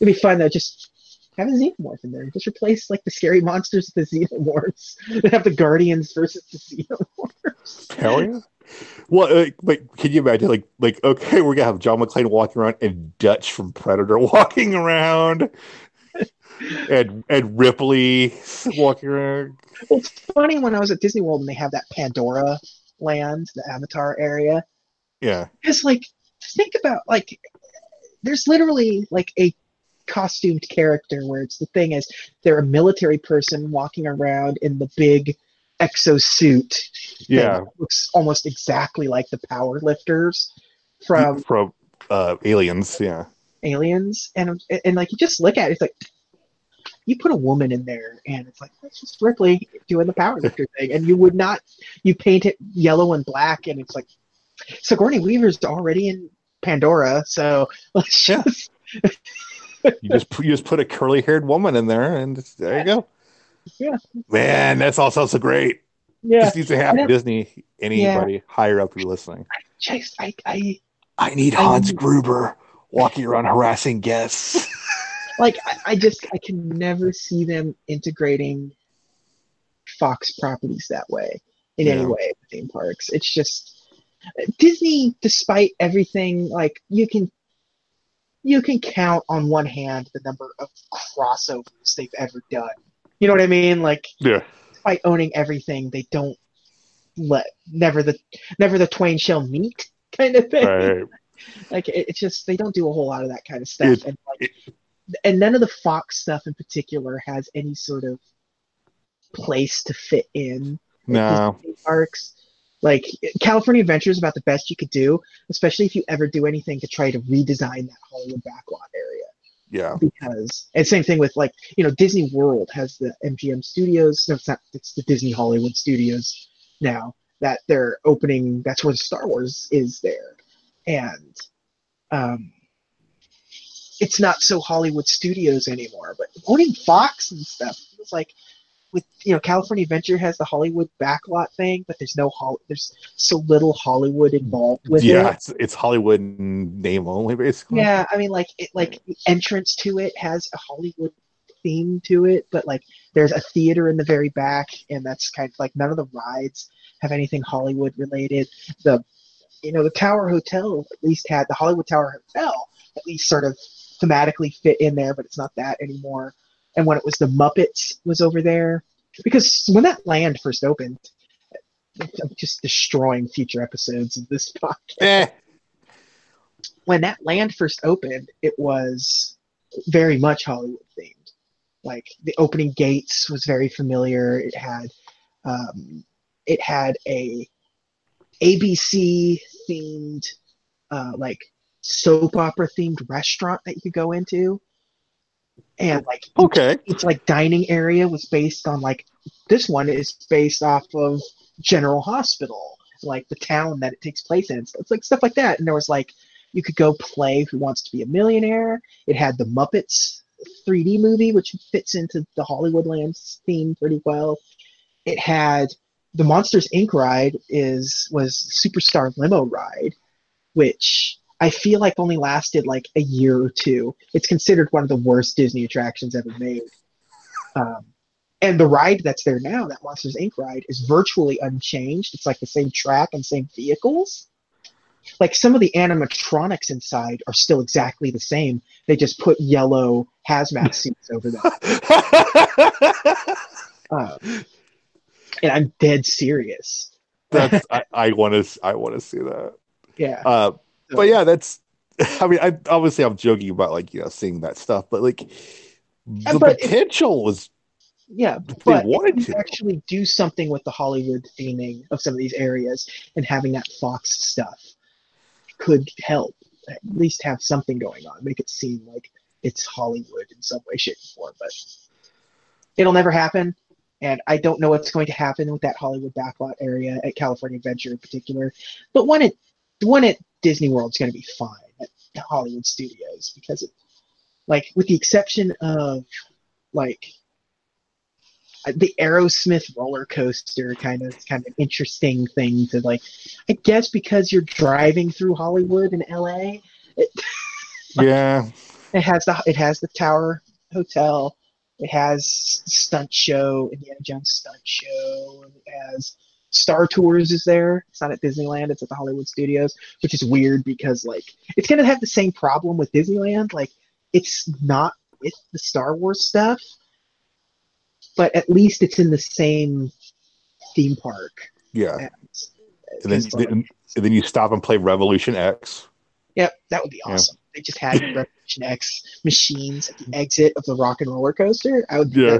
It'd be fun though just have a xenomorph in there. Just replace like the scary monsters with the xenomorphs. Then have the Guardians versus the xenomorphs. Hell yeah. Well, uh, like, can you imagine, like, like, okay, we're gonna have John McClane walking around and Dutch from Predator walking around, and and Ripley walking around. It's funny when I was at Disney World and they have that Pandora land, the Avatar area. Yeah, Because, like, think about, like, there's literally, like, a costumed character where it's the thing is they're a military person walking around in the big exosuit. yeah, looks almost exactly like the power lifters from from uh, Aliens. Yeah, Aliens. And, and, like, you just look at it, it's like, you put a woman in there and it's like that's just Ripley doing the power lifter thing and you would not you paint it yellow and black and it's like Sigourney Weaver's already in Pandora so let's just you just you just put a curly haired woman in there, and there you go. Yeah. man, that's all sounds so great. yeah This needs to happen. I know- Disney, anybody higher up, you listening? just I, I I need I Hans Gruber walking around harassing guests. like I, I just I can never see them integrating Fox properties that way in any way with theme parks. It's just Disney, despite everything, like you can you can count on one hand the number of crossovers they've ever done. You know what I mean? Like yeah, by owning everything, they don't let never the never the twain shall meet kind of thing. Right. like it, it's just they don't do a whole lot of that kind of stuff. It- and like and none of the fox stuff in particular has any sort of place to fit in. No, parks. Like california adventure is about the best you could do especially if you ever do anything to try to redesign that hollywood backlot area yeah, because and same thing with like you know disney world has the mgm studios. No it's not it's the disney hollywood studios now that they're opening that's where star wars is there. And um it's not so hollywood studios anymore but owning fox and stuff it's like with you know california adventure has the hollywood backlot thing but there's no hol- there's so little hollywood involved with yeah. it Yeah, It's, it's Hollywood name only, basically. yeah, I mean, like, it, like the entrance to it has a Hollywood theme to it, but like, there's a theater in the very back, and that's kind of like none of the rides have anything Hollywood related. The, you know, the Tower Hotel at least had the Hollywood Tower Hotel at least sort of thematically fit in there, but it's not that anymore. And when it was the Muppets was over there, because when that land first opened, I'm just destroying future episodes of this podcast Eh, when that land first opened, it was very much Hollywood themed. Like the opening gates was very familiar. It had um, it had a ABC themed uh, like soap opera themed restaurant that you could go into, and like okay. its like dining area was based on like this one is based off of General Hospital, like the town that it takes place in. So it's like stuff like that. And there was like you could go play Who Wants to Be a Millionaire. It had the Muppets 3D movie, which fits into the Hollywood Lands theme pretty well. It had the Monsters Inc. ride is was Superstar Limo ride, which I feel like only lasted like a year or two. It's considered one of the worst Disney attractions ever made. Um, and the ride that's there now, that Monsters Inc. ride, is virtually unchanged. It's like the same track and same vehicles. Like some of the animatronics inside are still exactly the same. They just put yellow hazmat suits over them. Um, and I'm dead serious. That's I, want to I want to see that. Yeah. Uh, but yeah, that's. I mean, I obviously I'm joking about like you know seeing that stuff, but like the but if- potential was Yeah, they but wanted to. actually do something with the Hollywood theming of some of these areas and having that Fox stuff could help. At least have something going on, make it seem like it's Hollywood in some way, shape, or form. But it'll never happen, and I don't know what's going to happen with that Hollywood backlot area at California Adventure in particular. But one at one at Disney World is going to be fine at Hollywood Studios because it, like, with the exception of like uh, the Aerosmith roller coaster kind of kind of interesting thing to like. I guess because you're driving through Hollywood and LA, it, Yeah, it has the it has the Tower Hotel, it has stunt show, Indiana Jones stunt show, it has Star Tours is there. It's not at Disneyland, it's at the Hollywood Studios, which is weird because like it's gonna have the same problem with Disneyland. Like it's not with the Star Wars stuff, but at least it's in the same theme park. yeah. as- And then, as then and then you stop and play Revolution X. Yep, that would be Yeah. awesome. They just had Revolution X machines at the exit of the Rock and Roller Coaster. I would. Yeah.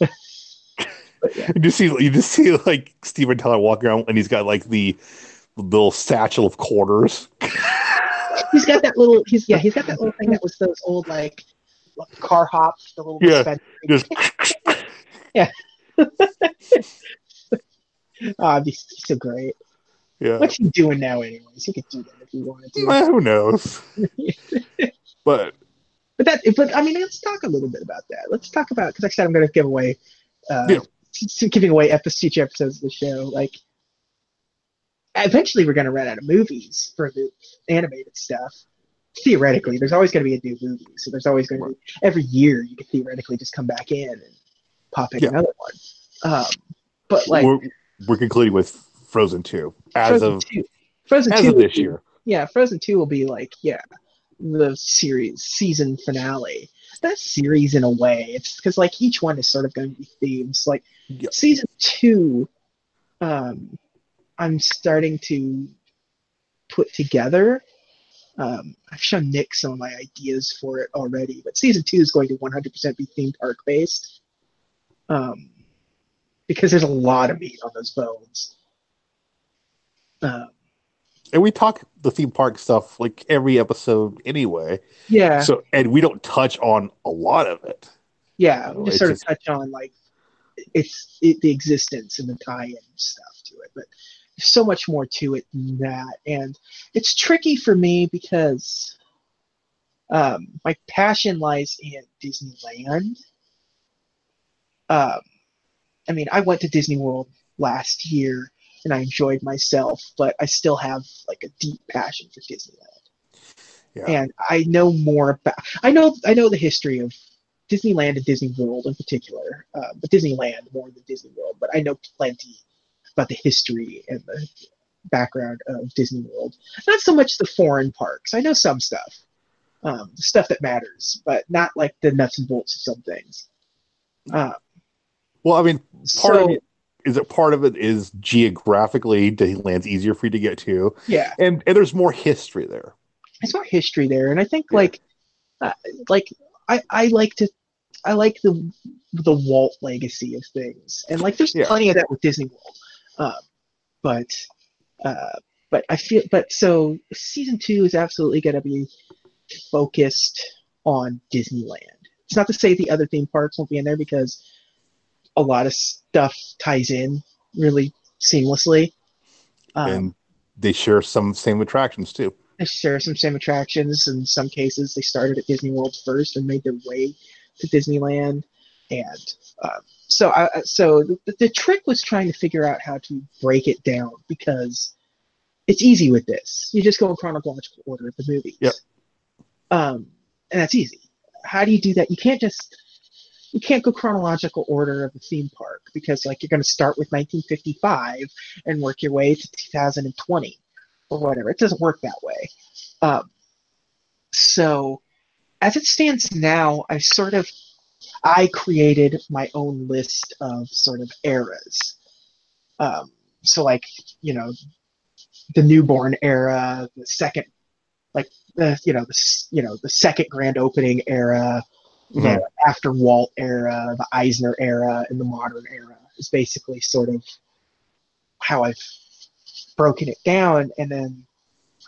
But yeah, You just see you just see like Steven Tyler walking around and he's got like the little satchel of quarters. he's got that little. He's yeah. He's got that little thing that was those old like car hops, The little Yeah. Just Oh, it'd be so great. yeah. What's he doing now, anyways? He could do that if he wanted to. Eh, who knows? but But that, but I mean, let's talk a little bit about that. Let's talk about because I said I'm going to give away, uh, Yeah. giving away episodes, future episodes of the show. Like, eventually we're going to run out of movies for the animated stuff. Theoretically, there's always going to be a new movie, so there's always going to be every year you could theoretically just come back in and pop in Yeah. another one. Um, but like we're we're concluding with Frozen Two as Frozen of two, Frozen as two of this be- year. yeah, Frozen 2 will be like, yeah, the series season finale. That series in a way, it's because like each one is sort of going to be themes. Like Yeah. season two, um, I'm starting to put together. Um, I've shown Nick some of my ideas for it already, but season two is going to 100% be theme park based. Um, because there's a lot of meat on those bones. Um, And we talk the theme park stuff like every episode anyway. yeah. So and we don't touch on a lot of it. Yeah, just sort just- of touch on like it's it, the existence and the tie-in stuff to it, but there's so much more to it than that, and it's tricky for me because um, my passion lies in Disneyland. Um, I mean, I went to Disney World last year and I enjoyed myself, but I still have like a deep passion for Disneyland Yeah. and I know more about. I know I know the history of Disneyland and Disney World in particular, uh, but Disneyland more than Disney World. But I know plenty about the history and the background of Disney World. Not so much the foreign parks. I know some stuff, um, stuff that matters, but not like the nuts and bolts of some things. Uh, Well, I mean, part of so it is that part of it is geographically Disneyland's easier for you to get to, yeah, and and there's more history there. there's more history there, and I think Yeah. like, uh, like I I like to, I like the the Walt legacy of things, and like there's Yeah. plenty of that with Disney World, um, but uh, but I feel but so season two is absolutely going to be focused on Disneyland. It's not to say the other theme parks won't be in there because a lot of stuff ties in really seamlessly. Um, and they share some same attractions too. they share some same attractions. In some cases, they started at Disney World first and made their way to Disneyland. And um, so, I, so the, the trick was trying to figure out how to break it down because it's easy with this. You just go in chronological order of the movies. Yep. Um, and that's easy. How do you do that? You can't just you can't go chronological order of the theme park because like you're going to start with 1955 and work your way to 2020 or whatever. It doesn't work that way. Um, so as it stands now, I sort of I created my own list of sort of eras. Um, so like you know the newborn era, the second like the you know the you know the second grand opening era, The mm-hmm. after Walt era, the Eisner era, and the modern era is basically sort of how I've broken it down. And then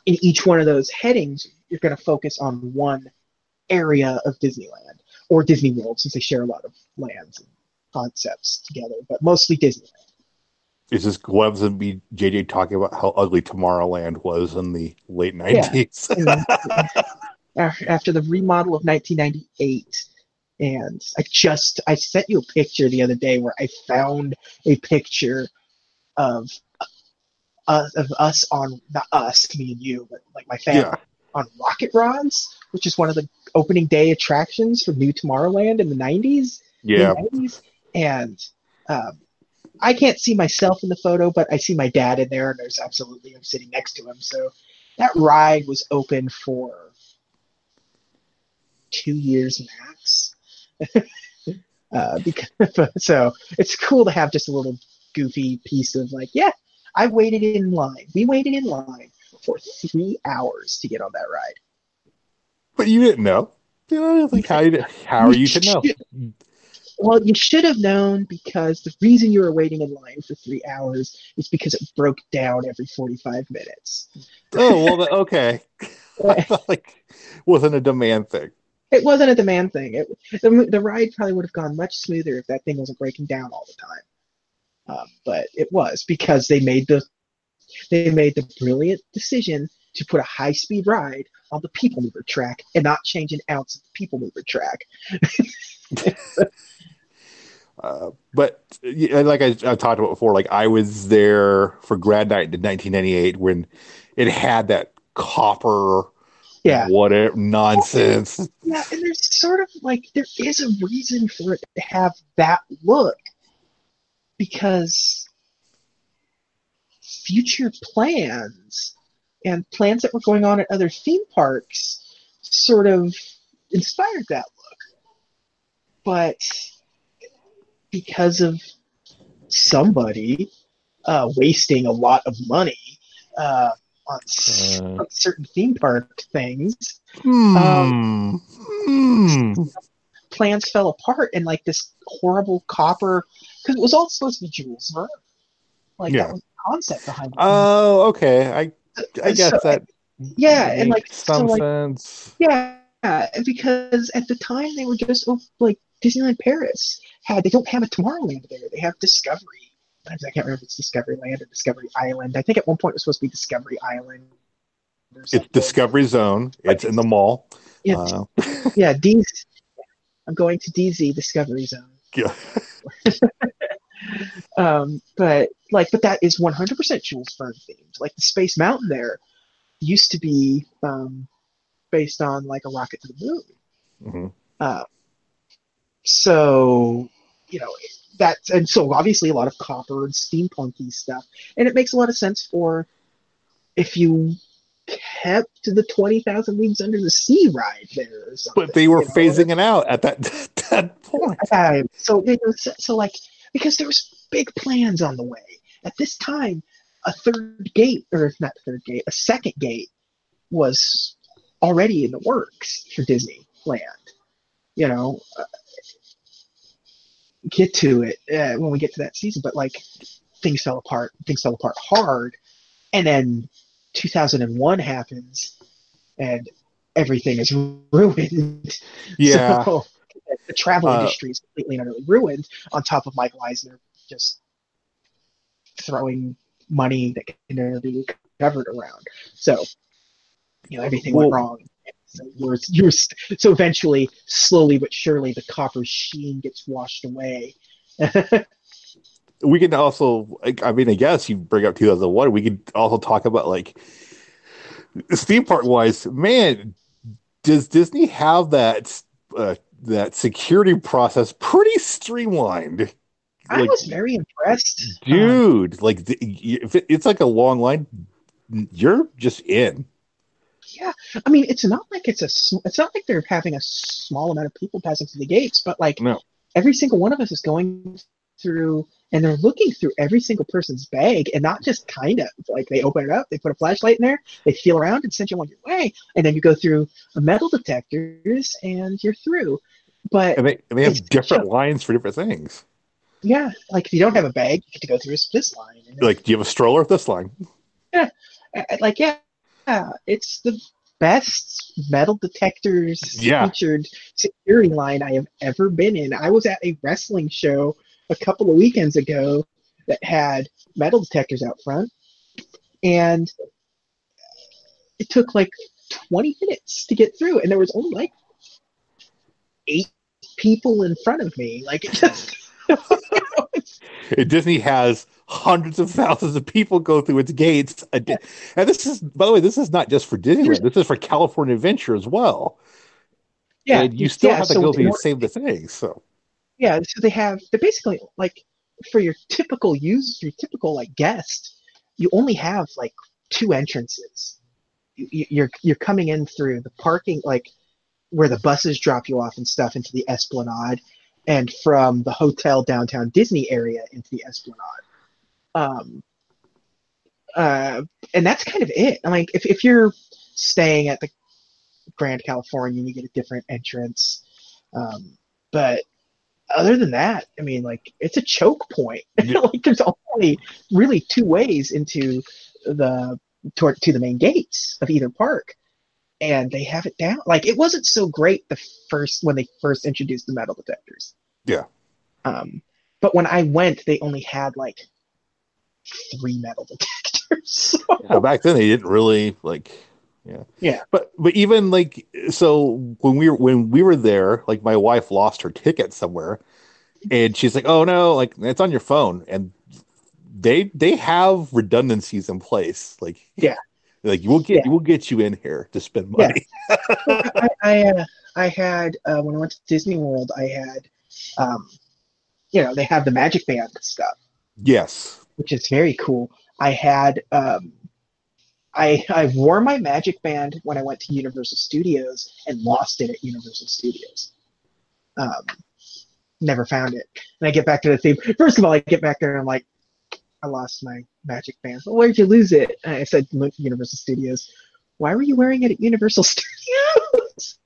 in each one of those headings, you're going to focus on one area of Disneyland or Disney World, since they share a lot of lands and concepts together, but mostly Disneyland. It's just glad to be JJ talking about how ugly Tomorrowland was in the late nineties. And then af- after the remodel of 1998 and i just i sent you a picture the other day where i found a picture of uh, of us on not us me and you but like my family yeah. on rocket rods which is one of the opening day attractions for new tomorrowland in the 90s Yeah. mid-90s. and um, I can't see myself in the photo, but I see my dad in there, and there's absolutely I'm sitting next to him. So that ride was open for two years max. uh, because so it's cool to have just a little goofy piece of like, yeah, I waited in line. We waited in line for three hours to get on that ride. But you didn't know. You know, like how you, how are you to know? Well, you should have known because the reason you were waiting in line for three hours is because it broke down every 45 minutes. Oh well, okay. Like wasn't a demand thing. It wasn't a demand thing. It, the, the ride probably would have gone much smoother if that thing wasn't breaking down all the time. Um, but it was because they made the they made the brilliant decision to put a high speed ride on the people mover track and not change an ounce of the people mover track. Uh, but like I, I talked about before, like I was there for grad night in 1998 when it had that copper Yeah. whatever nonsense. Yeah, and there's sort of like there is a reason for it to have that look because future plans and plans that were going on at other theme parks sort of inspired that look. But because of somebody uh, wasting a lot of money uh, on s- Uh. on certain theme park things, Hmm. Hmm. plans fell apart and like this horrible copper because it was all supposed to be Jules Verne. Like Yeah. that was the concept behind it. Oh, okay. I I guess So- that yeah, and like makes so some like sense. yeah, because at the time they were just oh, like Disneyland Paris had they don't have a Tomorrowland there. They have Discovery. I can't remember if it's Discovery Land or Discovery Island. I think at one point it was supposed to be Discovery Island. It's. Discovery Zone. It's in the mall. Yeah, Uh, yeah, DZ. I'm going to DZ Discovery Zone. yeah. Um, but like, but that is 100% Jules Verne themed. Like the Space Mountain there used to be um, based on like a rocket to the moon. Mhm. Uh, so you know that's and so obviously a lot of copper and steampunky stuff, and it makes a lot of sense for if you kept the 20,000 Leagues Under the Sea ride there or something. But they were you know? phasing it out at that that point. time. So was so like because there was big plans on the way. At this time, a third gate or not third gate, a second gate was already in the works for Disneyland. You know, uh, get to it uh, when we get to that season, but like things fell apart. Things fell apart hard, and then 2001 happens, and everything is ruined. Yeah. So, the travel Uh, industry is completely and utterly ruined. On top of Michael Eisner just throwing money that can never be recovered around. So, you know, everything went wrong. So, you're, you're, so eventually, slowly but surely, the copper sheen gets washed away. we can also, I mean, I guess you bring up 2001. We could also talk about like theme park wise. Man, does Disney have that uh, that security process pretty streamlined? I Like, was very impressed. Um, dude, like the, if it, it's like a long line, you're just in. Yeah, I mean, it's not like it's a. It's not like they're having a small amount of people passing through the gates, but like No. every single one of us is going through, and they're looking through every single person's bag, and not just kind of like they open it up, they put a flashlight in there, they feel around and send you on your way, and then you go through a metal detectors and you're through. But And they, and they have different just- lines for different things. yeah, like if you don't have a bag, you get to go through this line. Like, do you have a stroller? This line. uh, like yeah, yeah, it's the best metal detectors Yeah. featured security line I have ever been in. I was at a wrestling show a couple of weekends ago that had metal detectors out front, and it took like 20 minutes to get through, and there was only like eight people in front of me. Like it just. Disney has hundreds of thousands of people go through its gates. And this is, by the way, this is not just for Disneyland. This is for California Adventure as well. yeah, and you still yeah, have to so go through the order- same thing. So Yeah, so they have they're basically like for your typical user, your typical like guest, you only have like two entrances. You- You're you're coming in through the parking like where the buses drop you off and stuff into the Esplanade, and from the hotel downtown Disney area into the Esplanade. Um, uh, and that's kind of it. I mean, if if you're staying at the Grand California, you get a different entrance. Um, but other than that, I mean, like it's a choke point. Yeah. like there's only really two ways into the toward to the main gates of either park, and they have it down. Like it wasn't so great the first when they first introduced the metal detectors. Yeah. Um, but when I went, they only had like three metal detectors. So, yeah, back then they didn't really like, yeah, Yeah. But but even like so when we were when we were there, like my wife lost her ticket somewhere, and she's like, "Oh no, like it's on your phone," and they they have redundancies in place, like Yeah. Like we'll get Yeah. we'll get you in here to spend Yeah. money. I I, uh, I had uh, when I went to Disney World, I had, um, you know, they have the Magic Band stuff. Yes, which is very cool. I had um, I I wore my Magic Band when I went to Universal Studios and lost it at Universal Studios. Um, never found it. And I get back to the theme. First of all, I get back there and I'm like, I lost my Magic Band. Well, where'd you lose it? And I said Universal Studios. Why were you wearing it at Universal Studios?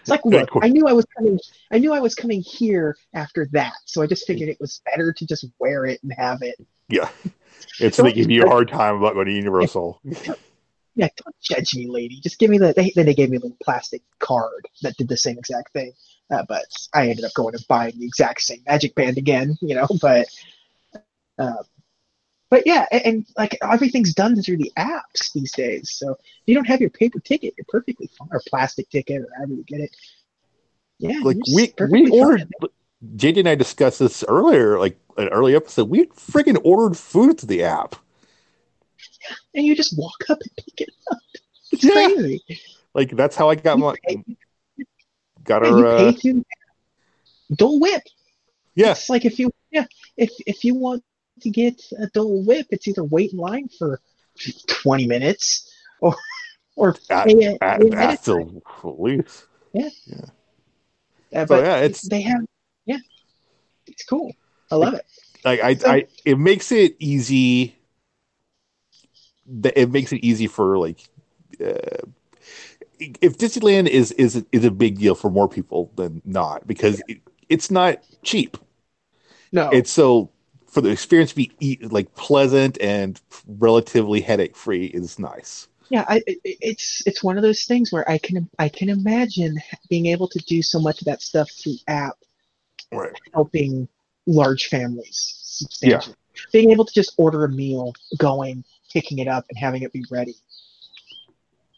It's like, look, I knew I was coming. I knew I was coming here after that, so I just figured it was better to just wear it and have it. yeah. It's they give you a hard time about going to Universal. Yeah, don't judge me, lady. Just give me the. They, then they gave me a little plastic card that did the same exact thing. Uh, but I ended up going and buying the exact same Magic Band again, you know. But, uh, but yeah, and, and like everything's done through the apps these days. So if you don't have your paper ticket, you're perfectly fine, or plastic ticket, or however you get it. Yeah, like we we fine. ordered JJ and I discussed this earlier, like an early episode. We friggin' ordered food to the app. and you just walk up and pick it up. It's Yeah. crazy. Like that's how I got You my pay, got our uh, Dole Whip. yeah like if you yeah, if if you want to get a Dole Whip, it's either wait in line for twenty minutes or or at, a, at, a at the least. Uh, So but yeah, it's they have yeah, it's cool. I love it. like I, So- I it makes it easy. It makes it easy for like. Uh, if Disneyland is is is a big deal for more people than not because it, it's not cheap. No, It's so for the experience to be like pleasant and relatively headache free is nice. yeah, I, it's it's one of those things where I can I can imagine being able to do so much of that stuff through app Right. helping large families substantially. Being able to just order a meal, going, picking it up, and having it be ready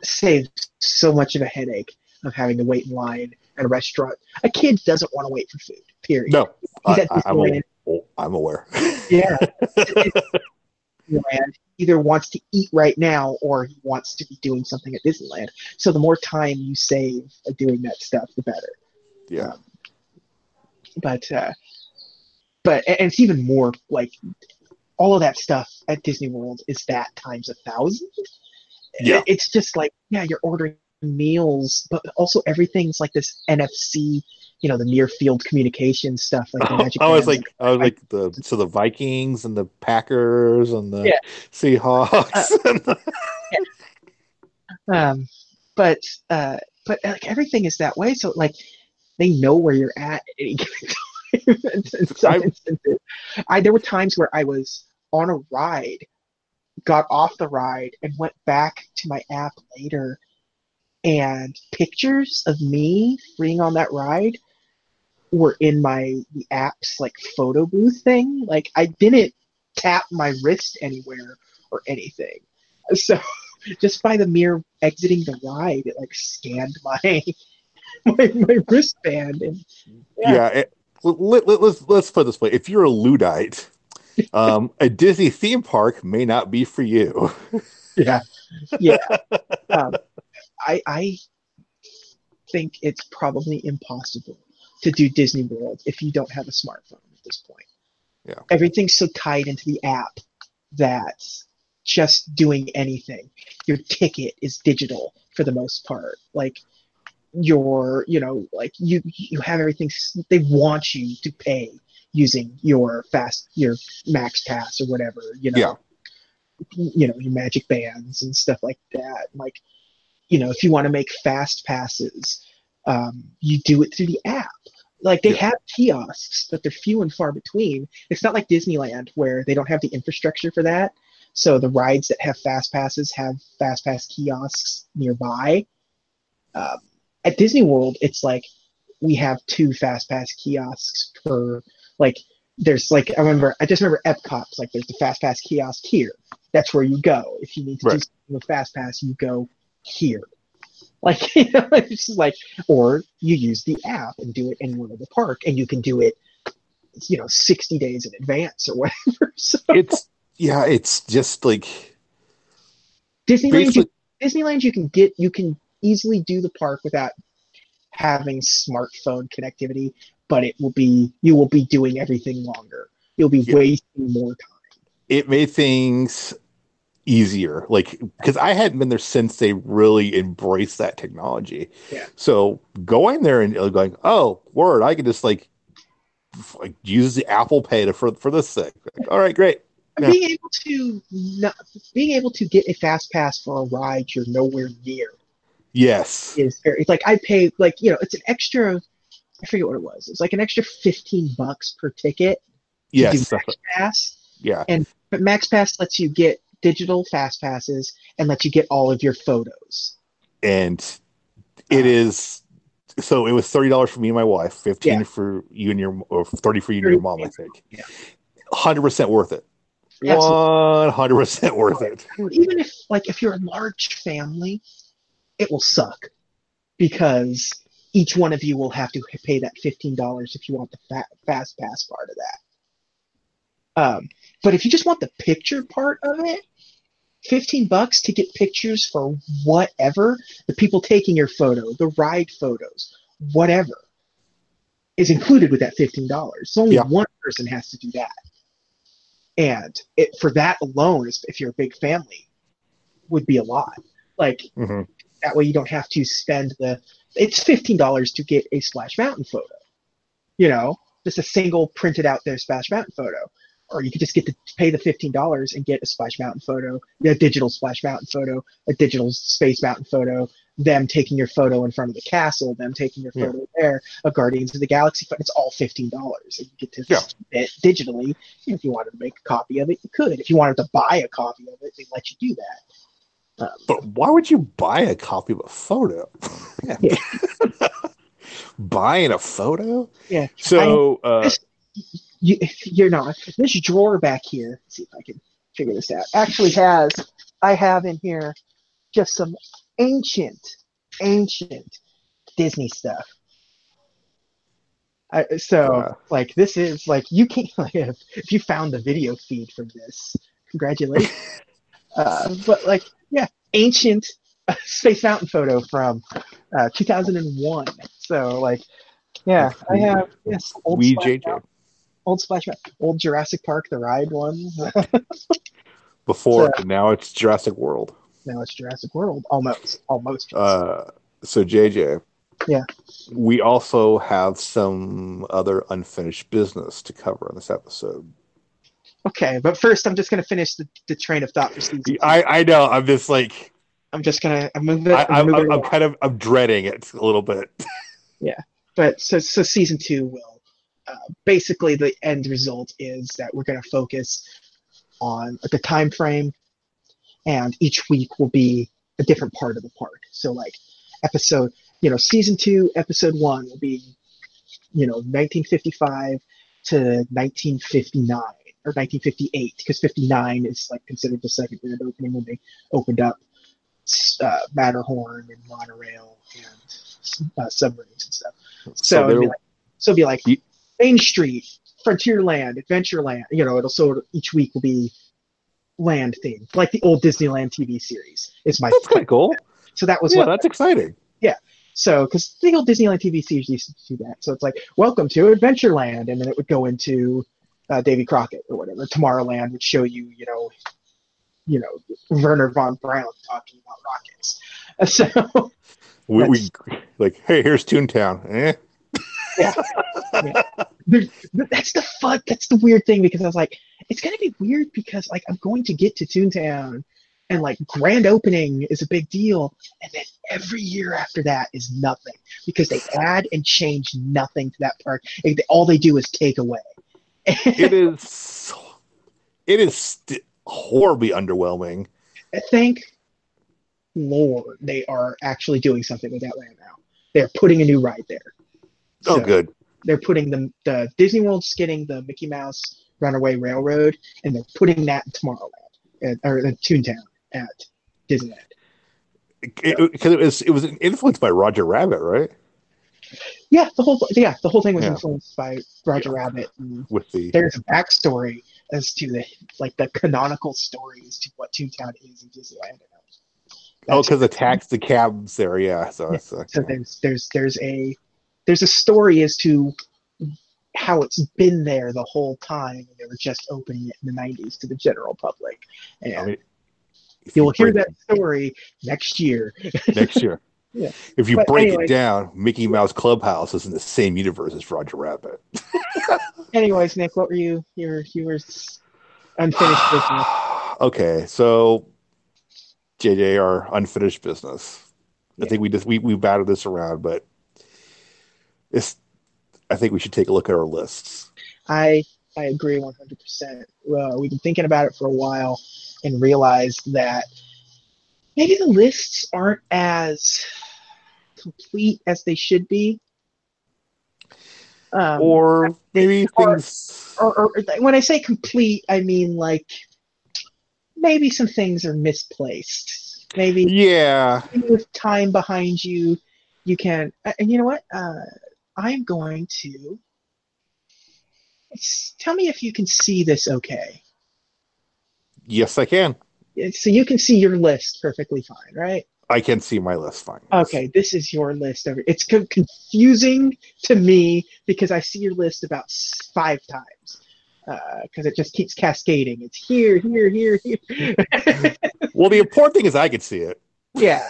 saves so much of a headache of having to wait in line at a restaurant. A kid doesn't want to wait for food. Period. No, I, I'm Disneyland. old, I'm aware. Yeah. Disneyland either wants to eat right now or he wants to be doing something at Disneyland. So the more time you save doing that stuff, the better. Yeah. Um, but uh, but and it's even more like all of that stuff at Disney World is that times a thousand. Yeah. It's just like yeah, you're ordering meals, but also everything's like this NFC, you know, the near field communication stuff. Like the Magic I was like, I was like the so the Vikings and the Packers and the Yeah. Seahawks. and the- um, but uh, but like everything is that way. So like they know where you're at at any given time. in some I'm- instances. I there were times where I was on a ride, got off the ride, and went back to my app later, and pictures of me being on that ride were in my the app's like photo booth thing. Like I didn't tap my wrist anywhere or anything. So just by the mere exiting the ride, it like scanned my my, my wristband and yeah. Yeah. it- let, let, let's let's put this way: if you're a Luddite, um, a Disney theme park may not be for you. yeah, yeah. Um, I I think it's probably impossible to do Disney World if you don't have a smartphone at this point. Yeah. everything's so tied into the app that just doing anything, your ticket is digital for the most part. Like your, you know, like you you have everything. They want you to pay using your fast your Max Pass or whatever. You know, Yeah. you know your Magic Bands and stuff like that. Like, you know, if you want to make fast passes, um, you do it through the app. Like they Yeah. have kiosks, but they're few and far between. It's not like Disneyland where they don't have the infrastructure for that. So the rides that have fast passes have fast pass kiosks nearby. Um, at Disney World, it's like we have two fast pass kiosks per like. There's like I remember I just remember Epcot's like there's the fast pass kiosk here. That's where you go if you need to do something with fast pass. You go here. Like you know, it's just like or you use the app and do it anywhere in the park, and you can do it, you know, 60 days in advance or whatever. So It's yeah, it's just like Disneyland, you, Disneyland, you can get, you can easily do the park without having smartphone connectivity, but it will be, you will be doing everything longer. You'll be Yeah. wasting more time. it made things easier like because i hadn't been there since they really embraced that technology Yeah. so going there and going oh word i can just like, like use the apple pay to for, for this thing Like, all right great Yeah. Being able to not, being able to get a fast pass for a ride you're nowhere near yes is very, it's like I pay like you know it's an extra I forget what it was. It's like an extra fifteen bucks per ticket yes Max Pass. yeah And But Max Pass lets you get digital fast passes and lets you get all of your photos. and it Uh, is so it was $30 for me and my wife 15 Yeah. for you and your or 30 for you and your 30 mom i think Yeah. 100% worth it Absolutely. 100% worth it Even if like if you're a large family, it will suck because each one of you will have to pay that fifteen dollars if you want the fa- fast pass part of that. Um, but if you just want the picture part of it, fifteen bucks to get pictures for whatever the people taking your photo, the ride photos, whatever, is included with that fifteen dollars. So only Yeah. one person has to do that, and it for that alone, if you're a big family, would be a lot. Like Mhm. that way you don't have to spend the it's fifteen dollars to get a splash mountain photo you know just a single printed out there splash mountain photo or you could just get to pay the fifteen dollars and get a splash mountain photo a digital splash mountain photo a digital space mountain photo them taking your photo in front of the castle them taking your Yeah. photo there a guardians of the galaxy photo it's all fifteen dollars and you get to Yeah. it digitally if you wanted to make a copy of it you could if you wanted to buy a copy of it they let you do that um, But why would you buy a copy of a photo? Yeah. Buying a photo? yeah So, uh, This- you, you're not. This drawer back here, let's see if I can figure this out, actually has, I have in here just some ancient, ancient Disney stuff. I, so Yeah. like this is like you can't like if, if you found the video feed from this, congratulations. uh, but like yeah, ancient uh, Space Mountain photo from uh, 2001. So like yeah, I have yes old We JJ Mountain- old Splash Mountain, old Jurassic Park the ride one. before, So- now it's Jurassic World. now it's Jurassic World almost almost. Uh, so JJ, Yeah. we also have some other unfinished business to cover in this episode. okay, but first I'm just gonna finish the, the train of thought for season. I I know I'm just like I'm just gonna I'm moving. I, I'm I'm, moving I'm, along. I'm kind of I'm dreading it a little bit. Yeah, but so so season two will uh, basically the end result is that we're going to focus on the time frame and each week will be a different part of the park so like episode you know season two episode one will be you know 1955 to 1959 or 1958 because 59 is like considered the second grand opening when they opened up uh, Matterhorn and monorail and uh, submarines and stuff. So, it'd there- be like, so it'd be like You- Main Street, Frontierland, Adventureland. You know, it'll so each week will be land themed, like the old Disneyland TV series. Is my that's kind of cool. so that was Yeah, what that's exciting. Yeah. So because the old Disneyland TV series used to do that. So it's like Welcome to Adventureland, and then it would go into uh, Davy Crockett or whatever. Tomorrowland would show you, you know, you know Wernher von Braun talking about rockets. So We, we like, hey, here's Toontown. Eh? There- that's the fun. That's the weird thing because I was like, it's gonna be weird because like I'm going to get to Toontown, and like grand opening is a big deal, and then every year after that is nothing because they add and change nothing to that park. They- all they do is take away. It is. It is st- horribly underwhelming. Thank Lord they are actually doing something with that land now. They're putting a new ride there. Oh, So- good. they're putting the the Disney World's getting the Mickey Mouse Runaway Railroad, and they're putting that in Tomorrowland at, or in Toontown at Disneyland. Because it, was it was influenced by Roger Rabbit, right? Yeah, the whole yeah the whole thing was Yeah. influenced by Roger Yeah. Rabbit. With the there's a backstory as to the like the canonical story as to what Toontown is in Disneyland. oh, because the tax the cabs there, yeah. So it's uh, so there's there's there's a there's a story as to how it's been there the whole time and they were just opening it in the 90s to the general public and I mean, you'll hear that story next year next year. Yeah. If you But break anyway. it down, Mickey Mouse Clubhouse is in the same universe as Roger Rabbit. anyways nick what were you you were you were unfinished business okay, so JJ, our unfinished business. I think we just we we batted this around, but it's. I think we should take a look at our lists. i i agree 100% well we've been thinking about it for a while and realized that maybe the lists aren't as complete as they should be um, or maybe or- things. or, or when I say complete, I mean like maybe some things are misplaced. Maybe yeah, with time behind you, you can. uh, And you know what? Uh, I'm going to tell me if you can see this. Okay, yes, I can. so you can see your list perfectly fine, right? I can see my list fine. Okay, this is your list. Over. It's co- confusing to me because I see your list about five times uh, because it just keeps cascading. It's here, here, here, here. Well, the important thing is I could see it. yeah,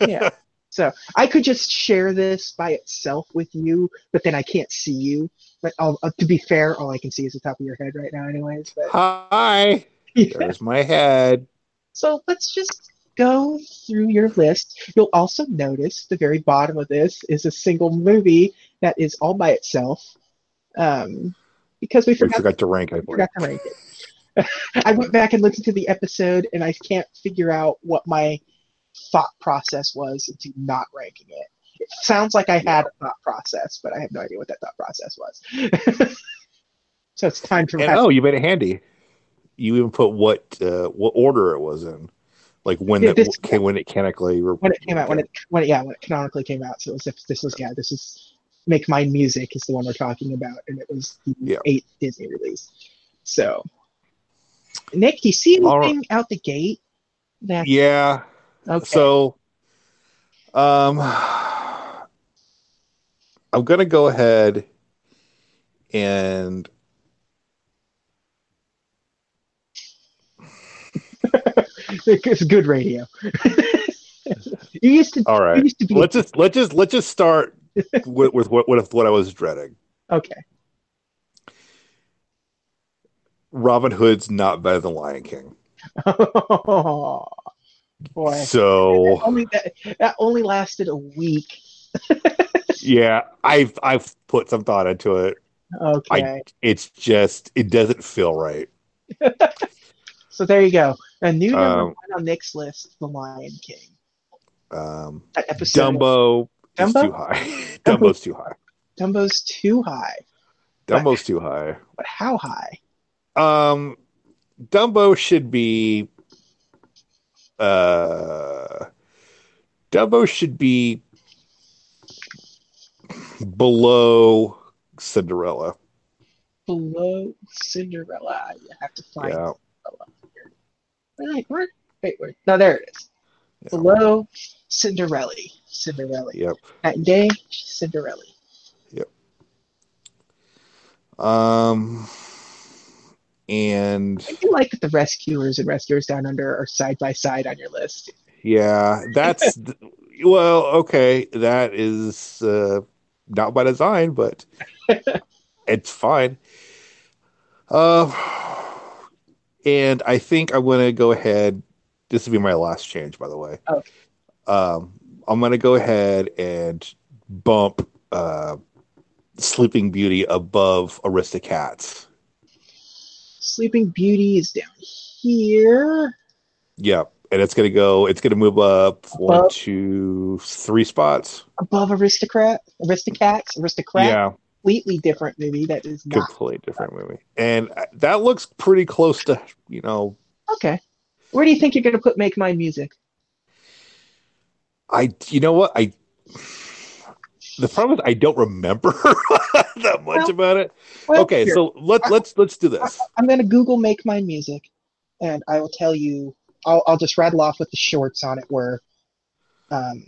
yeah. So I could just share this by itself with you, but then I can't see you. But I'll, uh, to be fair, all I can see is the top of your head right now, anyways. But Hi, yeah. there's my head. So let's just go through your list. You'll also notice the very bottom of this is a single movie that is all by itself. Um, because we We forgot, forgot to rank. I forgot to rank it. I went back and listened to the episode and I can't figure out what my thought process was into not ranking it. It sounds like I had a thought process, but I have no idea what that thought process was. so it's time to And oh, you made it handy. You even put what uh, what order it was in, like when Yeah, that came when it canonically. when it came out, when it when it, yeah, when it canonically came out. So it was, if this was yeah, this is Make Mine Music is the one we're talking about, and it was the Yeah. eighth Disney release. So, Nick, do you see All right. anything out the gate? That Yeah. Okay. So, um, I'm gonna go ahead and it's good radio. you used to. all right. used to be. Let's just let's just let's just start with with what with what I was dreading. okay. Robin Hood's not better than Lion King. Boy. So Only that, that only lasted a week. yeah, I've I've put some thought into it. Okay. It's just it doesn't feel right. so there you go. A new number Um, one on Nick's list, The Lion King. Um, That episode. Dumbo, is Dumbo? too high. Dumbo's too high. Dumbo's too high. Dumbo's too high. But how high? Um, Dumbo should be. Uh, Dumbo should be below Cinderella. Below Cinderella. You have to find Yeah. Wait, where? Wait, wait. No, there it is. Yeah. Below Cinderella. Cinderella. Yep. That day, Cinderella. Yep. Um, and I do like that the Rescuers and Rescuers Down Under are side by side on your list. yeah, that's well, okay. That is uh, not by design, but it's fine. Uh, and I think I'm going to go ahead. This will be my last change, by the way. Okay. Um, I'm going to go ahead and bump uh, Sleeping Beauty above Aristocats. Sleeping Beauty is down here. Yep. And it's going to go, it's going to move up one, Above? two, three spots. above Aristocrat, Aristocats, Aristocrat. Yeah. Completely different movie. That is not Completely different movie. And uh, that looks pretty close to, you know, okay. Where do you think you're going to put Make Mine Music? I, you know what? I, the problem is I don't remember that much Well, about it. Well, Okay. here, So let's, let's, let's do this. I'm going to Google Make Mine Music, and I will tell you. I'll, I'll just rattle off what the shorts on it were, um,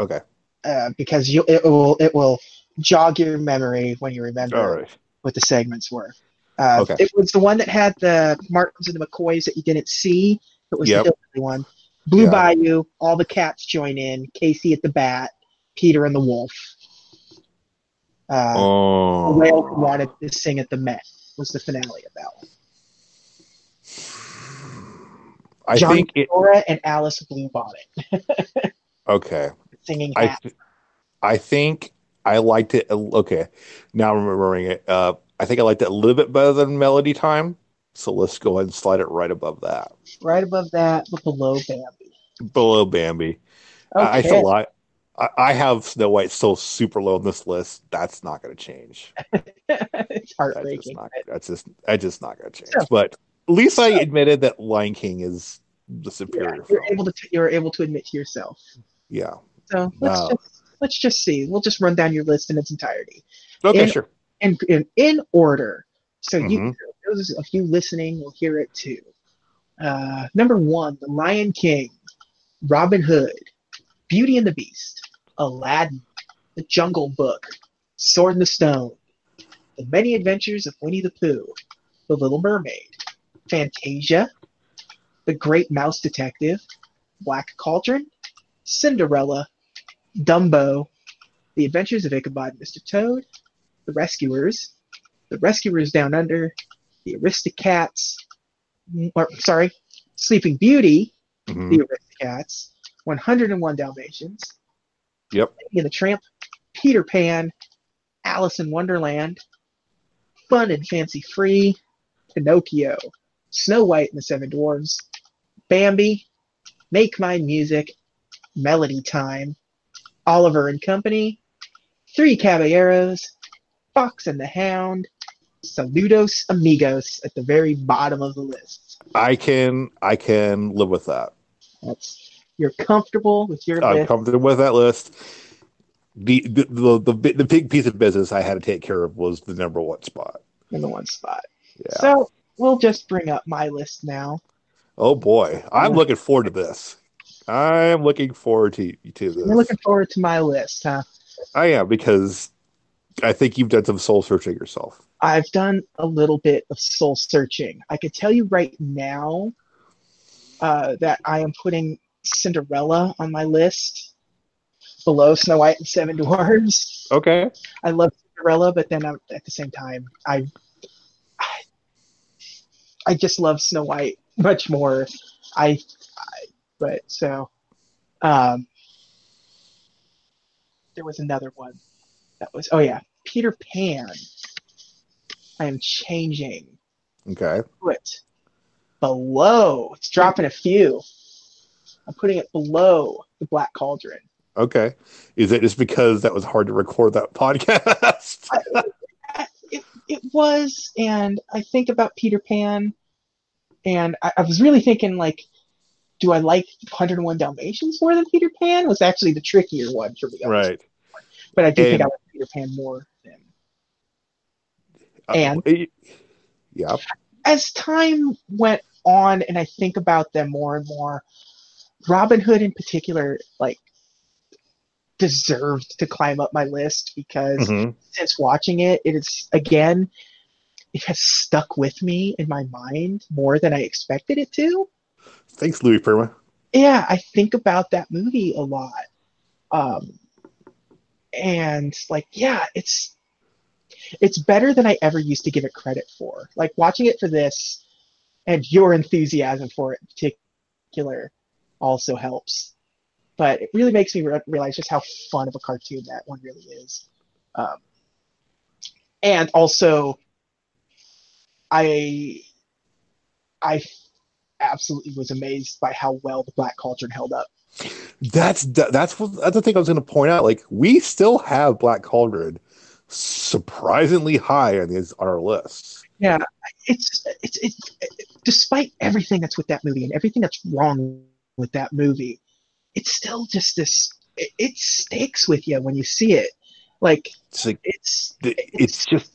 Okay. uh, because you it will it will jog your memory when you remember right. what the segments were. Uh, Okay. It was the one that had the Martins and the McCoys that you didn't see. It was Yep. the one. Blue Yeah. Bayou, all the cats join in. Casey at the bat, Peter and the wolf. Uh, Oh. the whale who wanted to sing at the Met was the finale of that one. I John think it, Dora and Alice Bluebonnet okay. singing I, th- I think I liked it. Okay. Now I'm remembering it. Uh, I think I liked it a little bit better than Melody Time. So let's go ahead and slide it right above that. right above that, but below Bambi. Below Bambi. I I feel like I, I have Snow White so super low on this list. That's not going to change. it's That's just heartbreaking. not. That's just. That's just not going to change. So- but at least I admitted that Lion King is the Yeah, superior you're film. able to you're able to admit to yourself. yeah. So let's Wow. just let's just see. We'll just run down your list in its entirety. Okay. In- sure. in in, in order. So you Mhm. those of you listening will hear it too. Uh, number one, The Lion King, Robin Hood, Beauty and the Beast, Aladdin, The Jungle Book, Sword in the Stone, The Many Adventures of Winnie the Pooh, The Little Mermaid, Fantasia, The Great Mouse Detective, Black Cauldron, Cinderella, Dumbo, The Adventures of Ichabod and Mr. Toad, The Rescuers, The Rescuers Down Under, The Aristocats, or sorry, Sleeping Beauty, Mhm. The Aristocats, 101 Dalmatians, Yep. Lady and the Tramp, Peter Pan, Alice in Wonderland, Fun and Fancy Free, Pinocchio, Snow White and the Seven Dwarfs, Bambi, Make Mine Music, Melody Time, Oliver and Company, Three Caballeros, Fox and the Hound, Saludos Amigos at the very bottom of the list. I can. I can live with that. That's you're comfortable with your I'm list. comfortable with that list. the the, the the the big piece of business I had to take care of was the number one spot. in the one spot. Yeah. So we'll just bring up my list now. oh boy, I'm Yeah. looking forward to this. I'm looking forward to to this. You're looking forward to my list, huh? I am because I think you've done some soul searching yourself. I've done a little bit of soul searching. I could tell you right now uh, that I am putting Cinderella on my list below Snow White and Seven Dwarfs. Okay. I love Cinderella, but then I'm, at the same time, I, I I just love Snow White much more. I, I but so um, there was another one that was oh yeah Peter Pan. I am changing Okay. put below. It's dropping a few. I'm putting it below the Black Cauldron. Okay. Is it just because that was hard to record that podcast? It, it was, and I think about Peter Pan, and I, I was really thinking like, do I like 101 Dalmatians more than Peter Pan? Was actually the trickier one for me. right. But I do think I like Peter Pan more than. Uh, And- it- yeah. as time went on and I think about them more and more, Robin Hood in particular, like, deserved to climb up my list because Mhm. since watching it, it is again, it has stuck with me in my mind more than I expected it to. Thanks, Louis Prima. Yeah, I think about that movie a lot. Um, and like, yeah, it's it's better than I ever used to give it credit for. Like watching it for this, and your enthusiasm for it in particular also helps. But it really makes me re- realize just how fun of a cartoon that one really is. Um, and also, I I absolutely was amazed by how well the Black Cauldron held up. That's that's what that's the thing I was going to point out. Like we still have Black Cauldron surprisingly high on these on our lists. It's, it's it's despite everything that's with that movie and everything that's wrong with that movie, it's still just this. It, it sticks with you when you see it. Like It's like it's it's just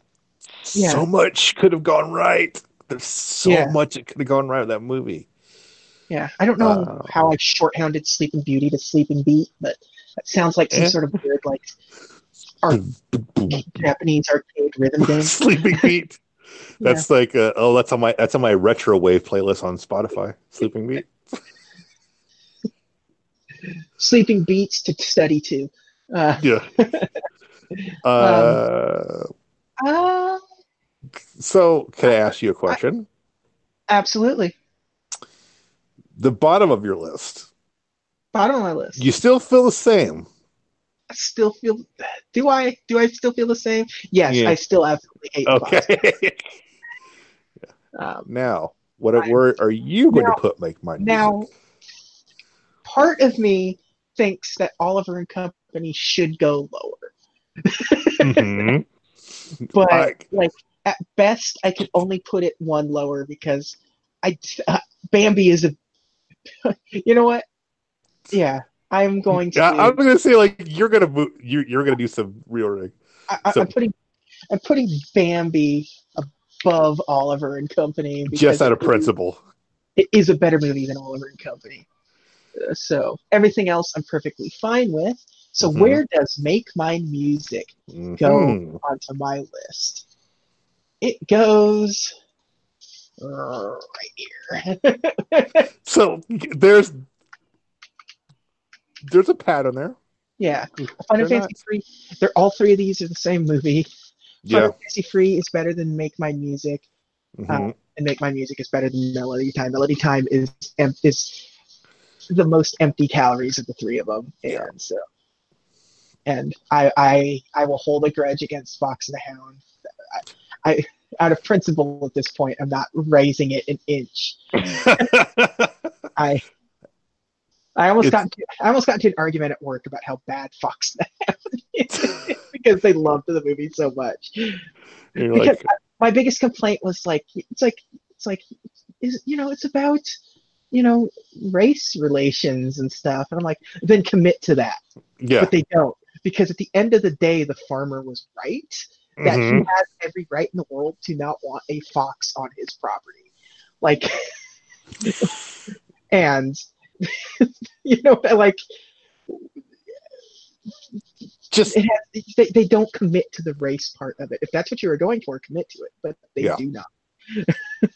Yeah. so much could have gone right. There's so Yeah. much that could have gone right with that movie. yeah. I don't know Uh, how I've shorthanded Sleeping Beauty to Sleeping Beat, but that sounds like some Eh. sort of weird like Ar- Japanese arcade rhythm game. Sleeping Beat. That's like uh, oh that's on my that's on my retro wave playlist on Spotify. Sleeping Beat. Sleeping Beats to study to. Uh, Yeah. uh, uh, so can I ask you a question? absolutely. The bottom of your list, Bottom of my list. you still feel the same. I still feel. Do I? Do I still feel the same? Yes, Yeah. I still absolutely hate. Okay. Um, now, what where are you going Now- to put make my now, music? Part of me thinks that Oliver and Company should go lower, Mhm. but I- like at best, I can only put it one lower because I uh, Bambi is a. you know what? Yeah, I'm going to. Yeah, I'm going to say like you're going to move, you you're going to do some reordering. I, I, I'm putting. I'm putting Bambi above Oliver and Company Just out of principle. it is a better movie than Oliver and Company. Uh, so everything else I'm perfectly fine with. So Mhm. where does Make Mine Music Mhm. go onto my list? It goes uh, right here. So there's there's a pattern there. yeah, They're Fancy not- Free. They're all three of these are the same movie. Yeah. and Fancy Free is better than Make Mine Music, Mhm. and Make Mine Music is better than Melody Time. Melody Time is is the most empty calories of the three of them, and so and I I I will hold a grudge against Fox and the Hound. I, I out of principle at this point, I'm not raising it an inch. I I almost It's- got into, I almost got into an argument at work about how bad Fox and the Hound is because they loved the movie so much. You're Because like, my biggest complaint was like it's like it's like is you know it's about you know race relations and stuff and i'm like then commit to that yeah, but they don't because at the end of the day, the farmer was right that Mhm. he has every right in the world to not want a fox on his property. Like, and you know, like Just has, they, they don't commit to the race part of it. If that's what you were going for, commit to it, but they Yeah. do not.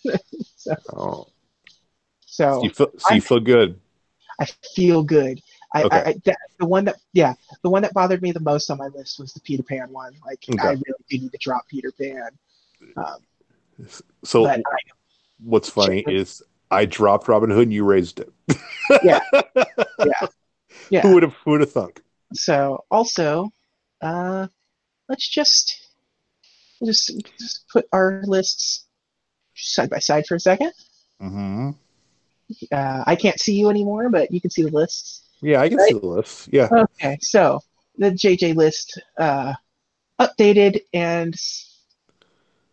oh, So you feel, so you I'm- feel good. I feel good. I, Okay. I, I that, the one that yeah, the one that bothered me the most on my list was the Peter Pan one. Like Okay. I really do need to drop Peter Pan. Um, So I, what's funny Sure. is I dropped Robin Hood and you raised it. Yeah. yeah. Who would have who would have thunk? So also, uh, let's just just just put our lists side by side for a second. Mm-hmm. Uh, I can't see you anymore, but you can see the lists. Yeah, I can Right. see the list. Yeah. Okay, so the JJ list uh, updated and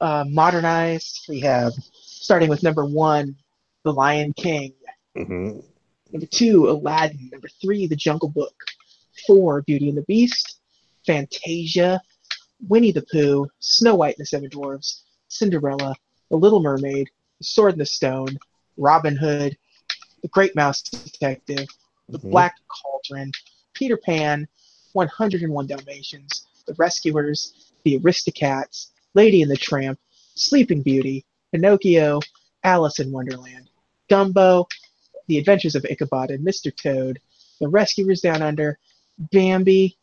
uh, modernized. We have starting with number one, The Lion King. hmm Number two, Aladdin. Number three, The Jungle Book. Four, Beauty and the Beast. Fantasia. Winnie the Pooh. Snow White and the Seven Dwarfs. Cinderella. The Little Mermaid. The Sword in the Stone. Robin Hood. The Great Mouse Detective. The Mhm. Black Cauldron. Peter Pan. 101 Dalmatians. The Rescuers. The Aristocats. Lady and the Tramp. Sleeping Beauty. Pinocchio. Alice in Wonderland. Dumbo. The Adventures of Ichabod and Mr. Toad, The Rescuers Down Under, Bambi,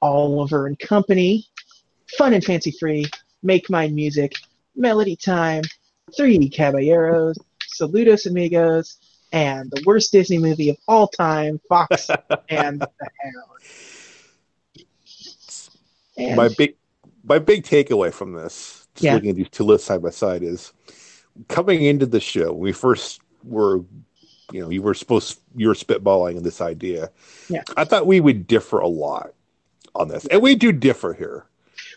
Oliver and Company, Fun and Fancy Free, Make Mine Music, Melody Time, Three Caballeros, Saludos Amigos, and the worst Disney movie of all time, Fox and the Hound. And My big my big takeaway from this, just Yeah. looking at these two lists side by side, is coming into the show. When we first were, you know, you were supposed you were spitballing this idea. Yeah. I thought we would differ a lot on this, and we do differ here,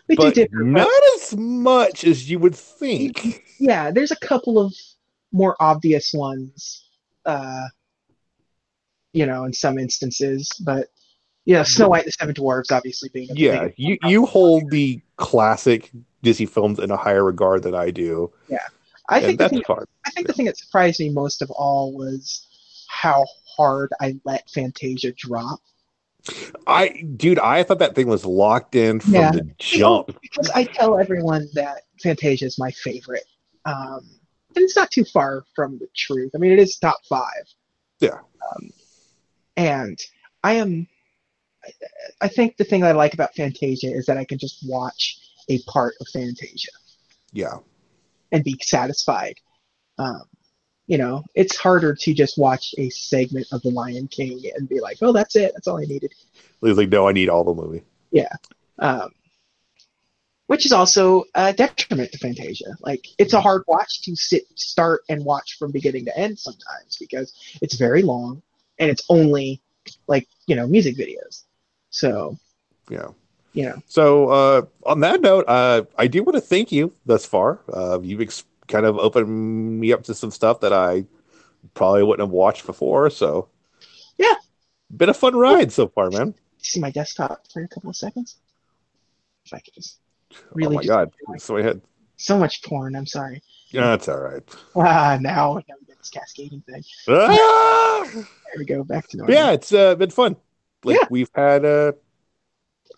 we do but differ, but not as much as you would think. yeah, there's a couple of more obvious ones, uh, you know, in some instances, but yeah, Snow White and the Seven Dwarfs obviously being a Yeah, big- you you hold the classic Disney films in a higher regard than I do, Yeah, I think the that's thing, fun. I think the thing that surprised me most of all was how hard I let Fantasia drop. I, dude, I thought that thing was locked in from Yeah. the jump. because I tell everyone that Fantasia is my favorite, um, and it's not too far from the truth. I mean, it is top five. Yeah. Um, and I am. I- I think the thing I like about Fantasia is that I can just watch a part of Fantasia Yeah, and be satisfied. Um, you know, it's harder to just watch a segment of The Lion King and be like, "Oh, that's it. That's all I needed." Was like, no, I need all the movie. Yeah. Um, which is also a detriment to Fantasia. Like it's a hard watch to sit, start, and watch from beginning to end sometimes because it's very long and it's only like you know music videos. So Yeah. know, So uh, on that note, uh, I do want to thank you thus far. Uh, you've ex- kind of opened me up to some stuff that I probably wouldn't have watched before. So Yeah. been a fun ride so far, man. see my desktop for a couple of seconds. If I could just really oh my god! So I had. so much porn. I'm sorry. Yeah, that's all right. Ah, now now we get this cascading thing. Ah! There we go. Back to normal. Yeah, it's uh, been fun. Like Yeah. we've had. Uh,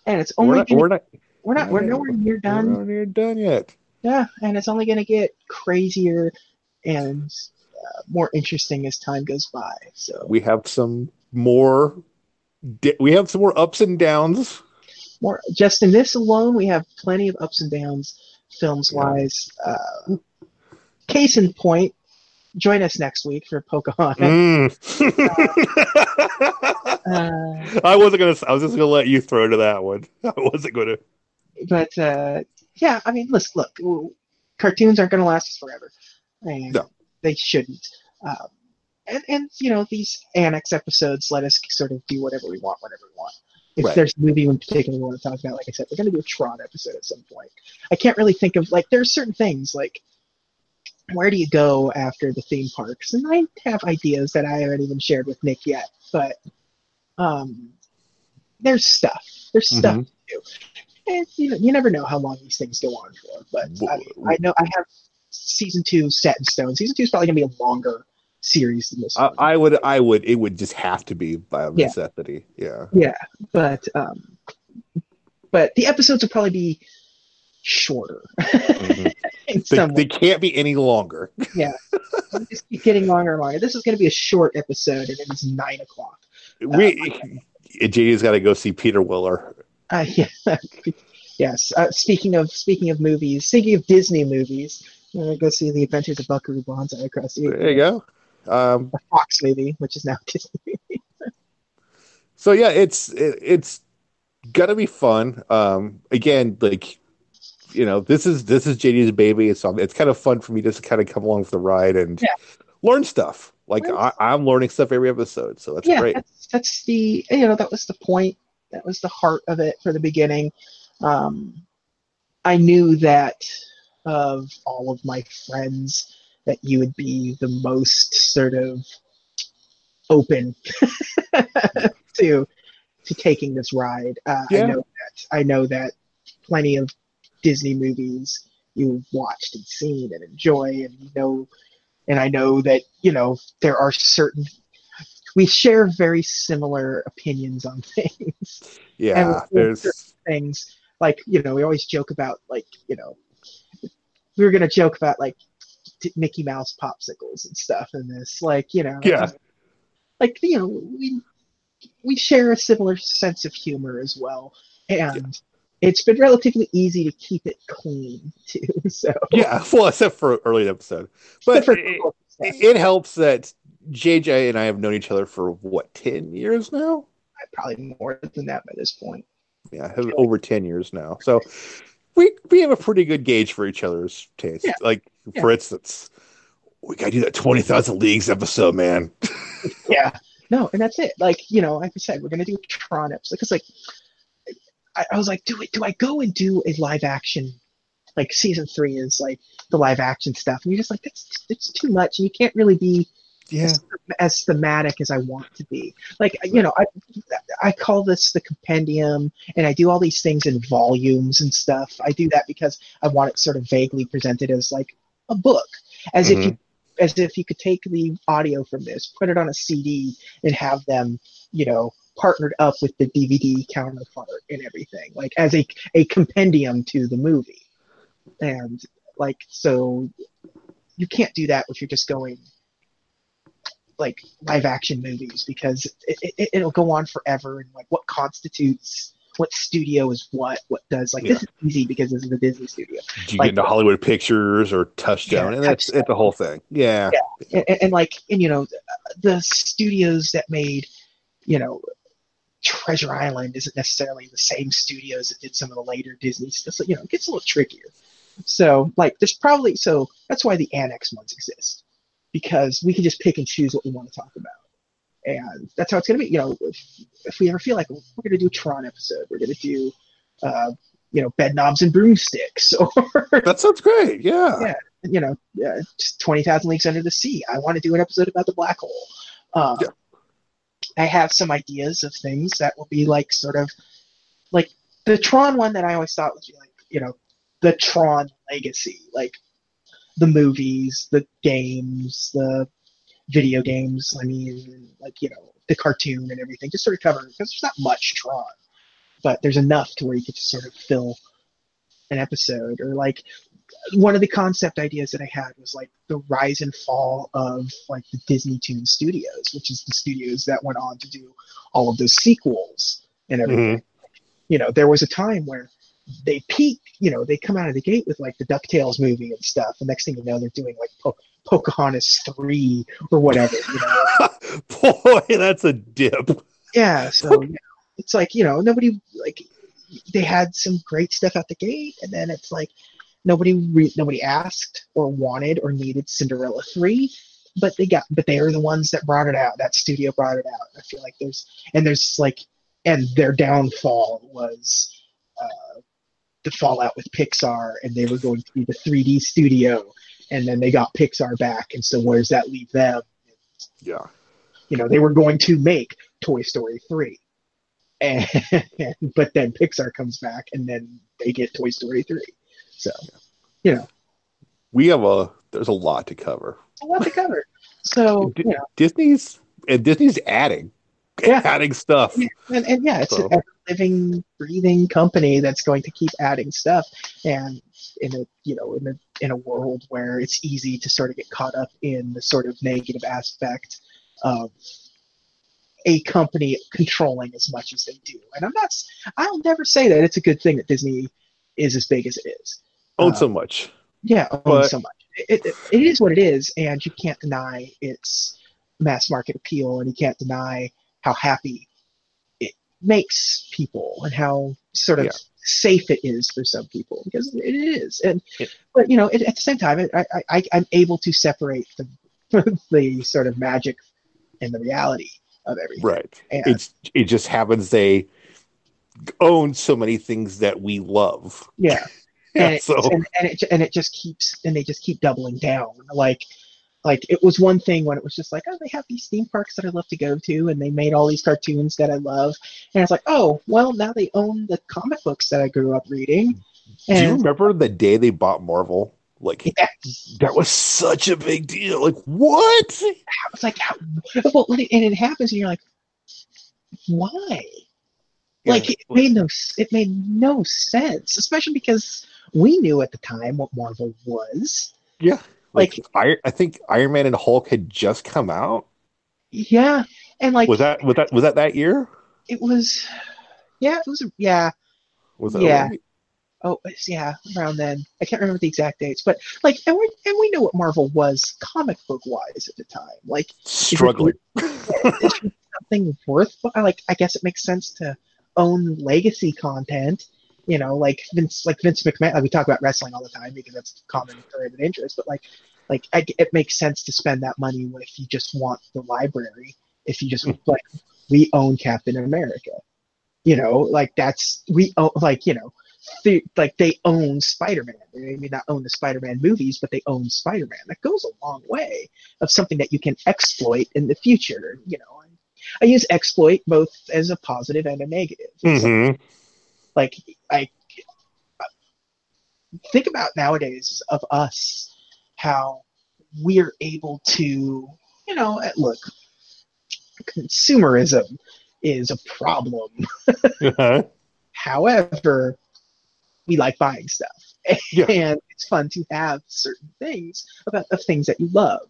and it's we're only not. gonna, We're not. we're not we're nowhere near done. We're near done yet. Yeah, and it's only going to get crazier and uh, more interesting as time goes by. So We have some more. Di- we have some more ups and downs. More just in this alone, we have plenty of ups and downs, films wise. Uh, case in point, join us next week for Pocahontas. Mm. Uh, I wasn't gonna. I was just gonna let you throw to that one. I wasn't gonna. but uh, yeah, I mean, listen, look, cartoons aren't going to last us forever, and No. they shouldn't. Um, and and you know, these annex episodes let us sort of do whatever we want whenever we want. If Right. there's a movie in particular we want to talk about, like I said, we're going to do a Tron episode at some point. I can't really think of like there are certain things like where do you go after the theme parks, and I have ideas that I haven't even shared with Nick yet, but um, there's stuff. There's stuff Mhm. to do. And you know, you never know how long these things go on for. But I, I know I have season two set in stone. Season two is probably gonna be a longer series than this I, one. I would, I would, it would just have to be by Yeah. necessity. Yeah. Yeah, but um, but the episodes will probably be shorter. Mhm. They, they can't be any longer. They'll just keep getting longer and longer. This is going to be a short episode, and it's nine o'clock. We, JD's got to go see Peter Weller. Uh, yeah, yes. Uh, speaking of speaking of movies, speaking of Disney movies, I'm gonna go see the Adventures of Buckaroo Banzai across the There you go. Um, Fox maybe, which is now Disney. so yeah, it's it, it's gonna be fun. Um, again, like you know, this is this is JD's baby, so it's kind of fun for me just to kind of come along for the ride and Yeah. learn stuff. Like Learn I, I'm learning stuff every episode, so that's yeah, great. that's that's the you know that was the point. That was the heart of it for the beginning. Um, I knew that of all of my friends that you would be the most sort of open to to taking this ride. Uh, I know that I know that plenty of Disney movies you've watched and seen and enjoy, and you know, and I know that you know there are certain we share very similar opinions on things. Yeah, and- there's things like you know we always joke about like you know we were gonna joke about like t- Mickey Mouse popsicles and stuff in this like you know Yeah. like you know we we share a similar sense of humor as well and it's been relatively easy to keep it clean too so yeah. Well, except for early episode, but it, it helps that JJ and I have known each other for what ten years now. probably more than that by this point Yeah, over ten years now. So we we have a pretty good gauge for each other's taste. Yeah. Like for instance, we gotta do that twenty thousand leagues episode, man. yeah no and that's it like you know like i said we're gonna do tron episode because like I, I was like do it do i go and do a live action like season three is like the live action stuff and you're just like that's it's too much and you can't really be Yeah, as thematic as i want to be. Like you know i i call this the compendium and i do all these things in volumes and stuff. I do that because i want it sort of vaguely presented as like a book. As if you mm-hmm. as if you could take the audio from this, put it on a CD, and have them, you know, partnered up with the DVD counterpart and everything, like as a a compendium to the movie. And like so, you can't do that if you're just going like live action movies because it, it, it'll go on forever and like what constitutes what studio is what what does like this is easy because this is a disney studio. Do you Like- get into Hollywood Pictures or Touchdown, Yeah, and that's Touchstone. it's the whole thing. Yeah, and, and, and like and you know the studios that made you know treasure island isn't necessarily the same studios that did some of the later disney stuff so you know it gets a little trickier. So like there's probably so that's why the annex ones exist because we can just pick and choose what we want to talk about and that's how it's going to be you know if, if we ever feel like we're going to do a tron episode we're going to do uh, you know bed knobs and broomsticks or that sounds great. Yeah, Yeah. you know, uh, 20,000 Leagues Under the Sea. I want to do an episode about the black hole. Um, Yeah. I have some ideas of things that will be like sort of like the Tron one that I always thought would be like, you know, the Tron legacy, like the movies, the games, the video games. I mean, like, you know, the cartoon and everything, just sort of cover because there's not much Tron, but there's enough to where you could just sort of fill an episode or like one of the concept ideas that I had was like the rise and fall of like the Disney Toon Studios, which is the studios that went on to do all of those sequels and mm-hmm. everything. You know, there was a time where they peak, you know, they come out of the gate with like the DuckTales movie and stuff. The next thing you know, they're doing like po- Pocahontas 3 or whatever, you know. boy, that's a dip. Yeah, so you know, it's like you know nobody like they had some great stuff at the gate, and then it's like nobody re- nobody asked or wanted or needed Cinderella three, but they got but they are the ones that brought it out. That studio brought it out. I feel like there's and there's like and their downfall was uh, the fallout with Pixar, and they were going to be the 3D studio, and then they got Pixar back, and so where does that leave them? Yeah, You know, they were going to make Toy Story 3. and but then Pixar comes back, and then they get Toy Story three. So, you know, We have a there's a lot to cover. a lot to cover. So, D- you know, Disney's and Disney's adding Yeah. adding stuff. Yeah, and, and yeah, it's So- a living, breathing company that's going to keep adding stuff. And in a you know in a in a world where it's easy to sort of get caught up in the sort of negative aspect of a company controlling as much as they do. And I'm not. I'll never say that it's a good thing that Disney is as big as it is. Own Uh, so much. Yeah, owns But- so much. It, it, it is what it is, and you can't deny its mass market appeal, and you can't deny how happy it makes people and how sort of Yeah. safe it is for some people because it is. And Yeah. but you know, it, at the same time, it, I, I I'm able to separate the the sort of magic and the reality of everything. Right. And- It's it just happens they own so many things that we love. Yeah. And it, so and, and it and it just keeps and they just keep doubling down like like it was one thing when it was just like oh they have these theme parks that i love to go to and they made all these cartoons that i love and it's like oh well now they own the comic books that i grew up reading do you remember the day they bought Marvel? Like yeah, that was such a big deal. Like what? it's like how, well, and it, happens and you're like why like Yeah. it made no it made no sense especially because we knew at the time what marvel was Yeah. Like, Like- I, I think Iron Man and Hulk had just come out. yeah and like Was that was that was that that year? it was yeah it was yeah Was that Yeah. right? oh yeah around then i can't remember the exact dates but like and we and we knew what marvel was comic book wise at the time like struggling? something worth like i guess it makes sense to own legacy content you know like vince like vince mcmahon like we talk about wrestling all the time because that's common current interest but like like I, it makes sense to spend that money if you just want the library if you just like we own captain america you know like that's we own like you know the, like they own spider-man they may not own the spider-man movies but they own spider-man that goes a long way of something that you can exploit in the future you know I use exploit both as a positive and a negative. Mhm. Like I think about nowadays of us how we're able to, you know, eh, look, consumerism is a problem. Uh-huh. However, we like buying stuff. Yeah. And it's fun to have certain things about of things that you love.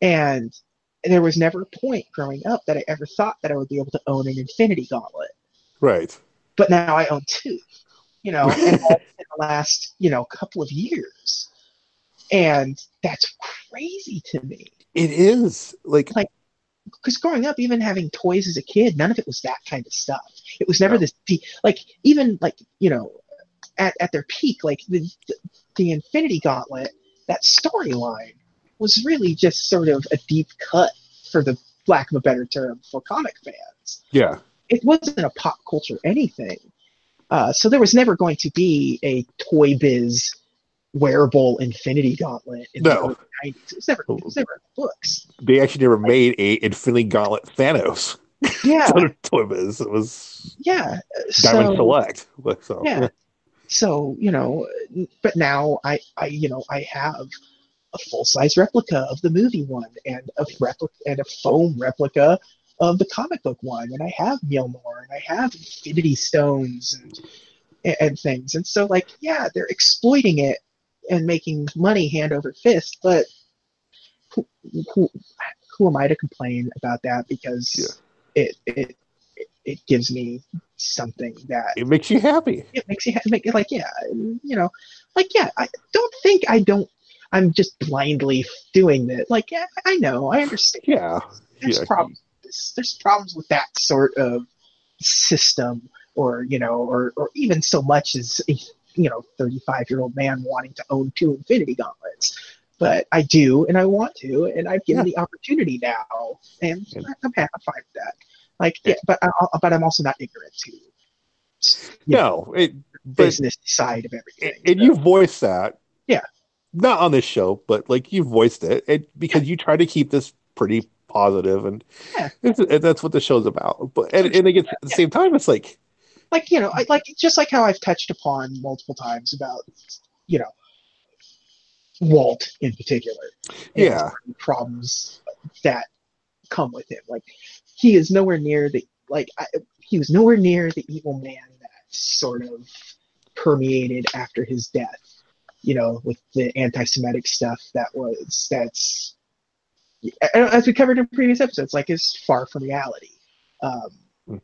And there was never a point growing up that I ever thought that I would be able to own an Infinity Gauntlet. Right. But now I own two. You know, in the last, you know, couple of years. And that's crazy to me. It is like Like, because growing up, even having toys as a kid, none of it was that kind of stuff. It was never No. this deep, like even like you know, at, at their peak, like the the Infinity Gauntlet, that storyline was really just sort of a deep cut for the lack of a better term for comic fans. yeah. It wasn't a pop culture anything, uh, so there was never going to be a Toy Biz wearable Infinity Gauntlet in the No. early 90s. It was never, it was never in the books. They actually never made a Infinity Gauntlet Thanos. Yeah, Toy Biz. It was yeah. Diamond So, Select. So yeah. So you know, but now I, I, you know, I have a full size replica of the movie one, and a replica and a foam replica of the comic book one, and I have Mjolnir, and I have Infinity Stones, and and things, and so like, yeah, they're exploiting it and making money hand over fist, but who, who, who am I to complain about that? Because it, it, it, it gives me something that it makes you happy. it makes you ha- make it like yeah you know like yeah i don't think i don't i'm just blindly doing this like yeah i know i understand Yeah. there's yeah. problems there's, there's problems with that sort of system or you know or or even so much as a you know 35 year old man wanting to own two infinity gauntlets but i do and i want to and i've given the opportunity now and Yeah. i'm happy i'm fine with that like yeah but I, but i'm also not ignorant to you know, No, it business side of everything and you voiced that. Yeah. Not on this show, but like you voiced it, it because you try to keep this pretty positive, and, Yeah. and that's what the show's about. But and, and again, at the same time, it's like like you know I, like just like how i've touched upon multiple times about you know walt in particular Yeah. problems that come with him like he is nowhere near the like I, he was nowhere near the evil man that sort of permeated after his death you know with the anti-semitic stuff that was that's as we covered in previous episodes like is far from reality um,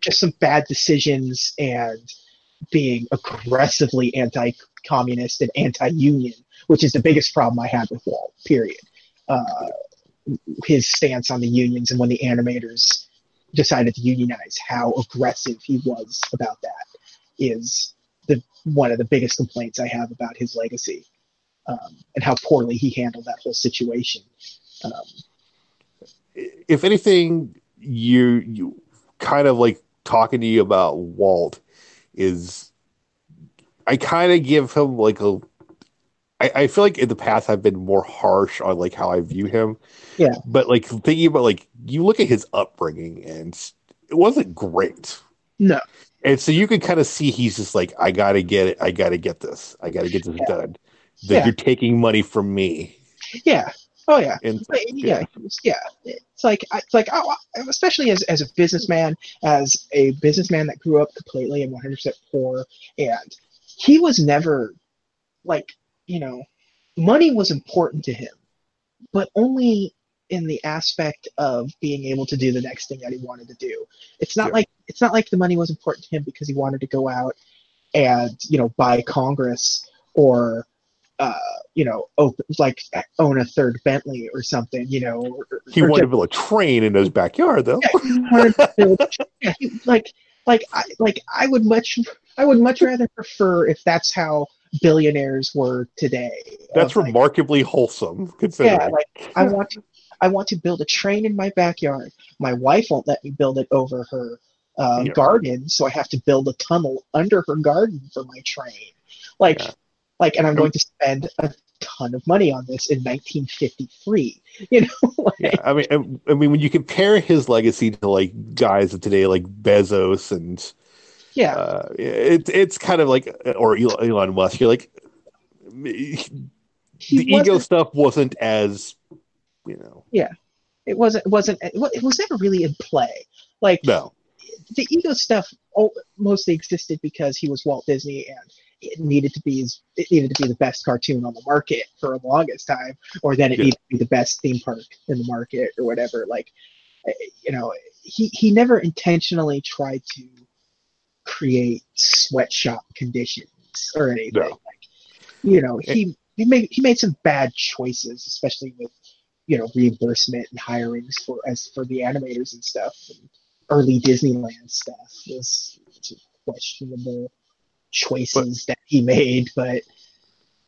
just some bad decisions and being aggressively anti-communist and anti-union, which is the biggest problem I had with Walt. Period. Uh, his stance on the unions and when the animators decided to unionize, how aggressive he was about that is the one of the biggest complaints I have about his legacy um, and how poorly he handled that whole situation. Um, if anything, you you kind of like talking to you about Walt is I kind of give him like a I, I feel like in the past I've been more harsh on like how I view him. Yeah. But like thinking about like you look at his upbringing and it wasn't great. no, And so you can kind of see he's just like, I gotta get it, I gotta get this, I gotta get this Yeah. done. That Yeah. you're taking money from me. yeah, oh yeah, And But, yeah, it's- yeah. It's like it's like oh, especially as as a businessman, as a businessman that grew up completely and 100% poor, and he was never like you know, money was important to him, but only in the aspect of being able to do the next thing that he wanted to do. It's not Yeah. like it's not like the money was important to him because he wanted to go out and you know buy Congress or uh, you know, open, like own a third Bentley or something, you know. Or, he or wanted to build a train in his backyard though. yeah, he wanted yeah, he- like, like, I, like, I would much, I would much rather prefer if that's how billionaires were today. That's Of, like, remarkably wholesome considering. Yeah, like I want to, I want to build a train in my backyard. My wife won't let me build it over her uh, Yeah. garden, so I have to build a tunnel under her garden for my train. Like, Yeah. Like, and I'm going to spend a ton of money on this in 1953. You know, like, yeah, I mean, I, I mean, when you compare his legacy to like guys of today, like Bezos and yeah, uh, it, it's kind of like, or Elon Musk, you're like, the ego stuff wasn't as, you know, Yeah, It wasn't. It wasn't. It was never really in play. Like no, the ego stuff mostly existed because he was Walt Disney and it needed to be it needed to be the best cartoon on the market for the longest time, or then it Yeah. needed to be the best theme park in the market or whatever. Like, eh, you know, he he never intentionally tried to create sweatshop conditions or anything. No. Like, you know, he he made he made some bad choices, especially with you know reimbursement and hirings for as for the animators and stuff. And early Disneyland stuff was questionable choices that he made, but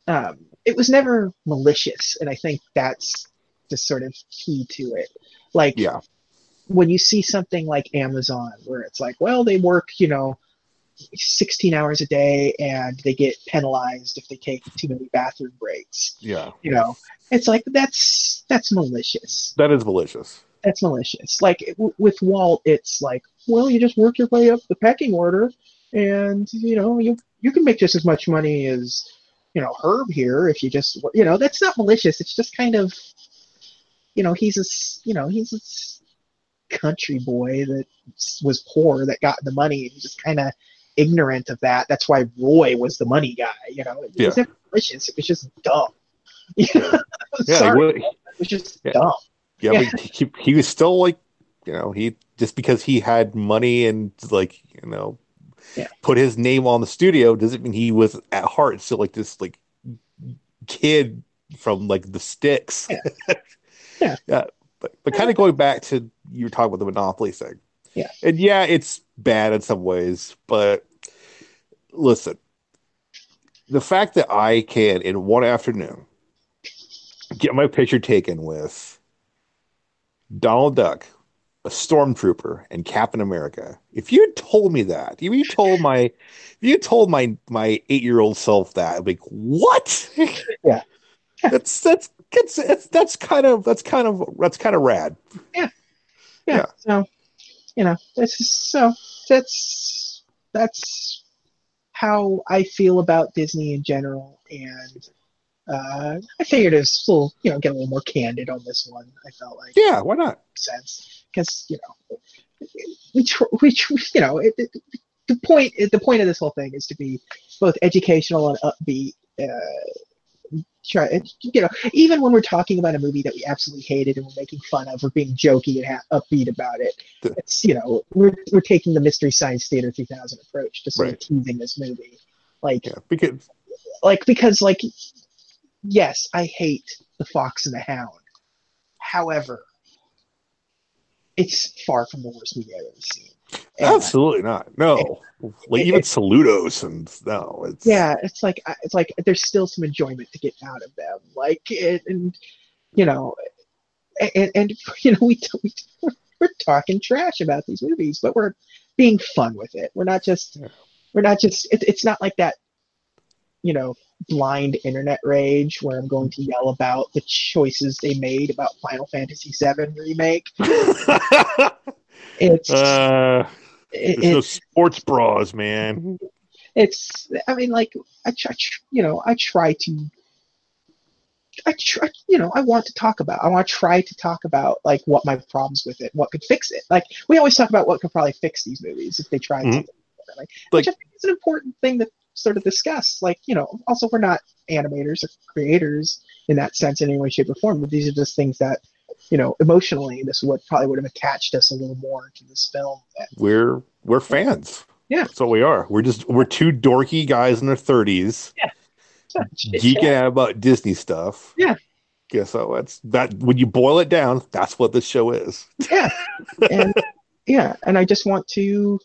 um, it was never malicious, and I think that's the sort of key to it. Like yeah, when you see something like Amazon, where it's like, well, they work, you know, 16 hours a day and they get penalized if they take too many bathroom breaks. yeah, You know, it's like that's that's malicious. that is malicious. That's malicious. Like w- with Walt, it's like, well, you just work your way up the pecking order, and you know, you you can make just as much money as you know Herb here if you just you know that's not malicious. It's just kind of you know he's a you know he's a country boy that was poor that got the money and just kind of ignorant of that. That's why Roy was the money guy. You know, it Yeah. was never malicious. It was just dumb. Yeah, Sorry, it was just Yeah. dumb. yeah, Yeah. but he, he was still like, you know, he just because he had money and like, you know, Yeah. put his name on the studio doesn't mean he was at heart still like this like kid from like the sticks. Yeah. Yeah. yeah. But but kind of going back to you were talking about the monopoly thing. Yeah. And yeah, it's bad in some ways, but listen, the fact that I can in one afternoon get my picture taken with Donald Duck, a stormtrooper, and Captain America. If you had told me that, if you told my, if you told my my eight year old self that, I'd be like, what? Yeah. that's that's that's that's, that's kind of that's kind of that's kind of rad. Yeah. yeah. Yeah. So, you know, this is so that's that's how I feel about Disney in general, and uh, I figured it was still, you know, get a little more candid on this one. I felt like Yeah, why not? sense because you know we tr- we tr- you know it, it, the point the point of this whole thing is to be both educational and upbeat. Uh, try you know even when we're talking about a movie that we absolutely hated and we're making fun of, we're being jokey and ha- upbeat about it. It's you know we're we're taking the Mystery Science Theater 3000 approach to sort Right. of teasing this movie, like Yeah, because like because like yes i hate the fox and the hound. However it's far from the worst movie i've ever seen. And, absolutely not. No, like it- even it- Saludos and no, it's yeah it's like it's like there's still some enjoyment to get out of them. Like it, and you know and, and you know we, we we're talking trash about these movies but we're being fun with it. We're not just Yeah. we're not just it, it's not like that you know blind internet rage where i'm going to yell about the choices they made about final fantasy VII remake it's uh, it, there's no sports bras, man. it's i mean like i try you know i try to i try you know i want to talk about i want to try to talk about like what my problems with it what could fix it like we always talk about what could probably fix these movies if they tried Mhm. something like, which i think is an important thing to sort of discuss like you know also we're not animators or creators in that sense in any way shape or form but these are just things that you know emotionally this would probably would have attached us a little more to this film We're we're fans. Yeah. that's what we are. We're just we're two dorky guys in their thirties Yeah, geeking out about Disney stuff. Yeah. Guess so. That's that. When you boil it down, that's what this show is. yeah and yeah and i just want to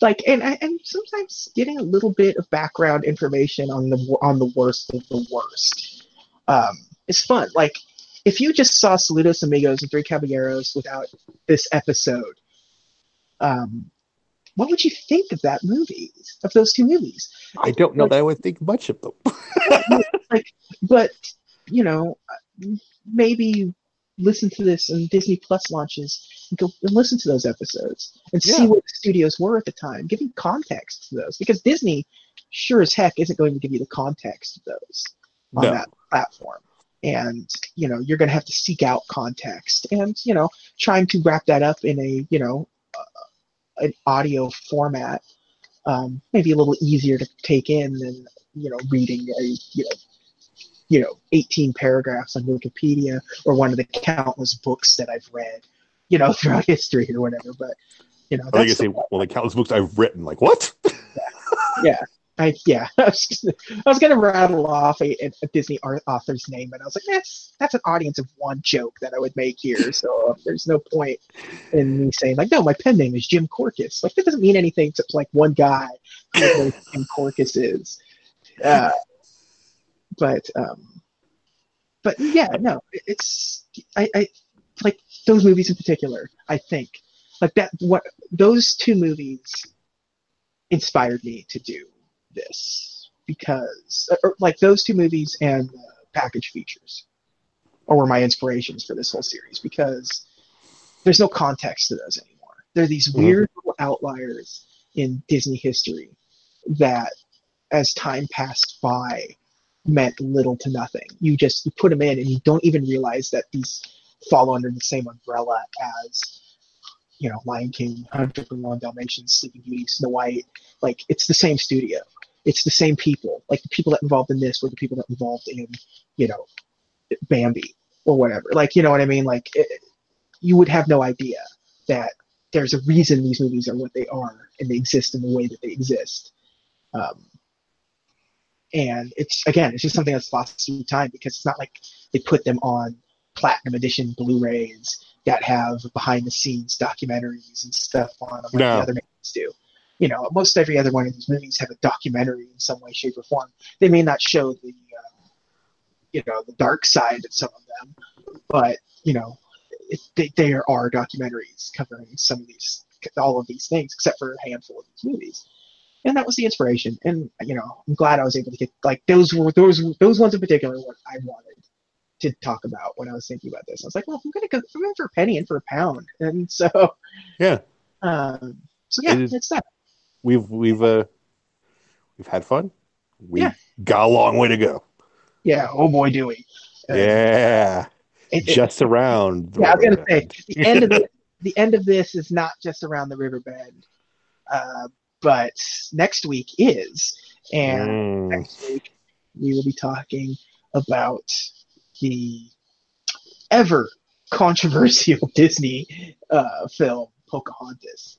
like and and sometimes getting a little bit of background information on the on the worst of the worst um is fun like if you just saw saludos amigos and three caballeros without this episode um what would you think of that movie of those two movies I don't know that I would think much of them. like, but you know maybe listen to this and disney plus launches and go and listen to those episodes and see what the studios were at the time. Giving context to those because disney sure as heck isn't going to give you the context of those on No. that platform. And you know you're going to have to seek out context and you know trying to wrap that up in a you know uh, an audio format um, maybe a little easier to take in than you know reading a you know you know 18 paragraphs on wikipedia or one of the countless books that i've read you know throughout history or whatever but you know I that's say, well, the countless books I've written. Like what? I yeah, I was, just- I was gonna rattle off a, a Disney art author's name, but I was like, that's that's an audience of one joke that I would make here, so there's no point in me saying like, no, my pen name is Jim Korkis. Like that doesn't mean anything except like one guy who who Jim Korkis is. Uh, but um, but yeah, no, it's I, I like those movies in particular. I think like that what those two movies inspired me to do this because or, like those two movies and uh, package features or were my inspirations for this whole series because there's no context to those anymore they're these Mhm. weird little outliers in disney history that as time passed by meant little to nothing. You just you put them in and you don't even realize that these fall under the same umbrella as you know lion king 101 dalmatians sleeping beauty snow white. Like it's the same studio. It's the same people. Like the people that involved in this were the people that involved in you know bambi or whatever. Like you know what i mean? Like it, you would have no idea that there's a reason these movies are what they are and they exist in the way that they exist. Um, and it's again it's just something that's lost through time because it's not like they put them on platinum edition blu-rays that have behind the scenes documentaries and stuff on them like No. the other movies do you know, most every other one of these movies have a documentary in some way, shape, or form. They may not show the, um, you know, the dark side of some of them, but you know, it, they, there are documentaries covering some of these, all of these things, except for a handful of these movies. And that was the inspiration. And you know, I'm glad I was able to get like those were those those ones in particular what I wanted to talk about when I was thinking about this. I was like, well, I'm gonna go. I'm in for a penny and for a pound, and so Yeah, um, so yeah, It is- it's that. we've we've uh we've had fun. We Yeah. got a long way to go. Yeah. Oh boy, do we. Uh, Yeah, it- it- just around. the yeah, I was gonna river say the end of the, the end of this is not just around the river bend, uh, but next week is, and Mm. next week we will be talking about the ever controversial Disney uh, film Pocahontas.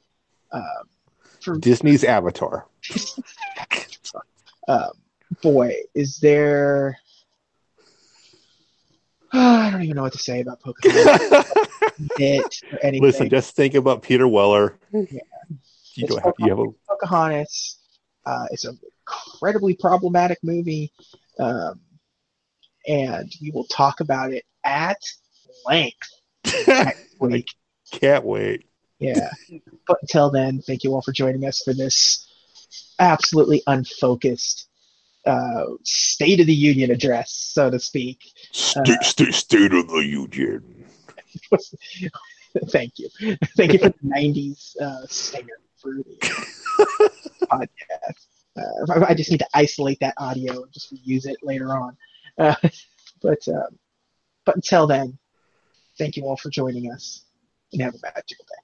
Um, for Disney's Avatar. um, boy, is there. I don't even know what to say about Pocahontas. it or anything. Listen, just think about Peter Weller. Yeah. You It's don't have, you have a Pocahontas. Uh, it's an incredibly problematic movie, um, and we will talk about it at length week. can't wait. Yeah. But until then, thank you all for joining us for this absolutely unfocused uh, State of the Union address, so to speak. State, state, state of the Union. thank you. Thank you for the 90s uh, singer for podcast. Uh, I just need to isolate that audio and just reuse it later on. Uh, but, um, but until then, thank you all for joining us and have a magical day.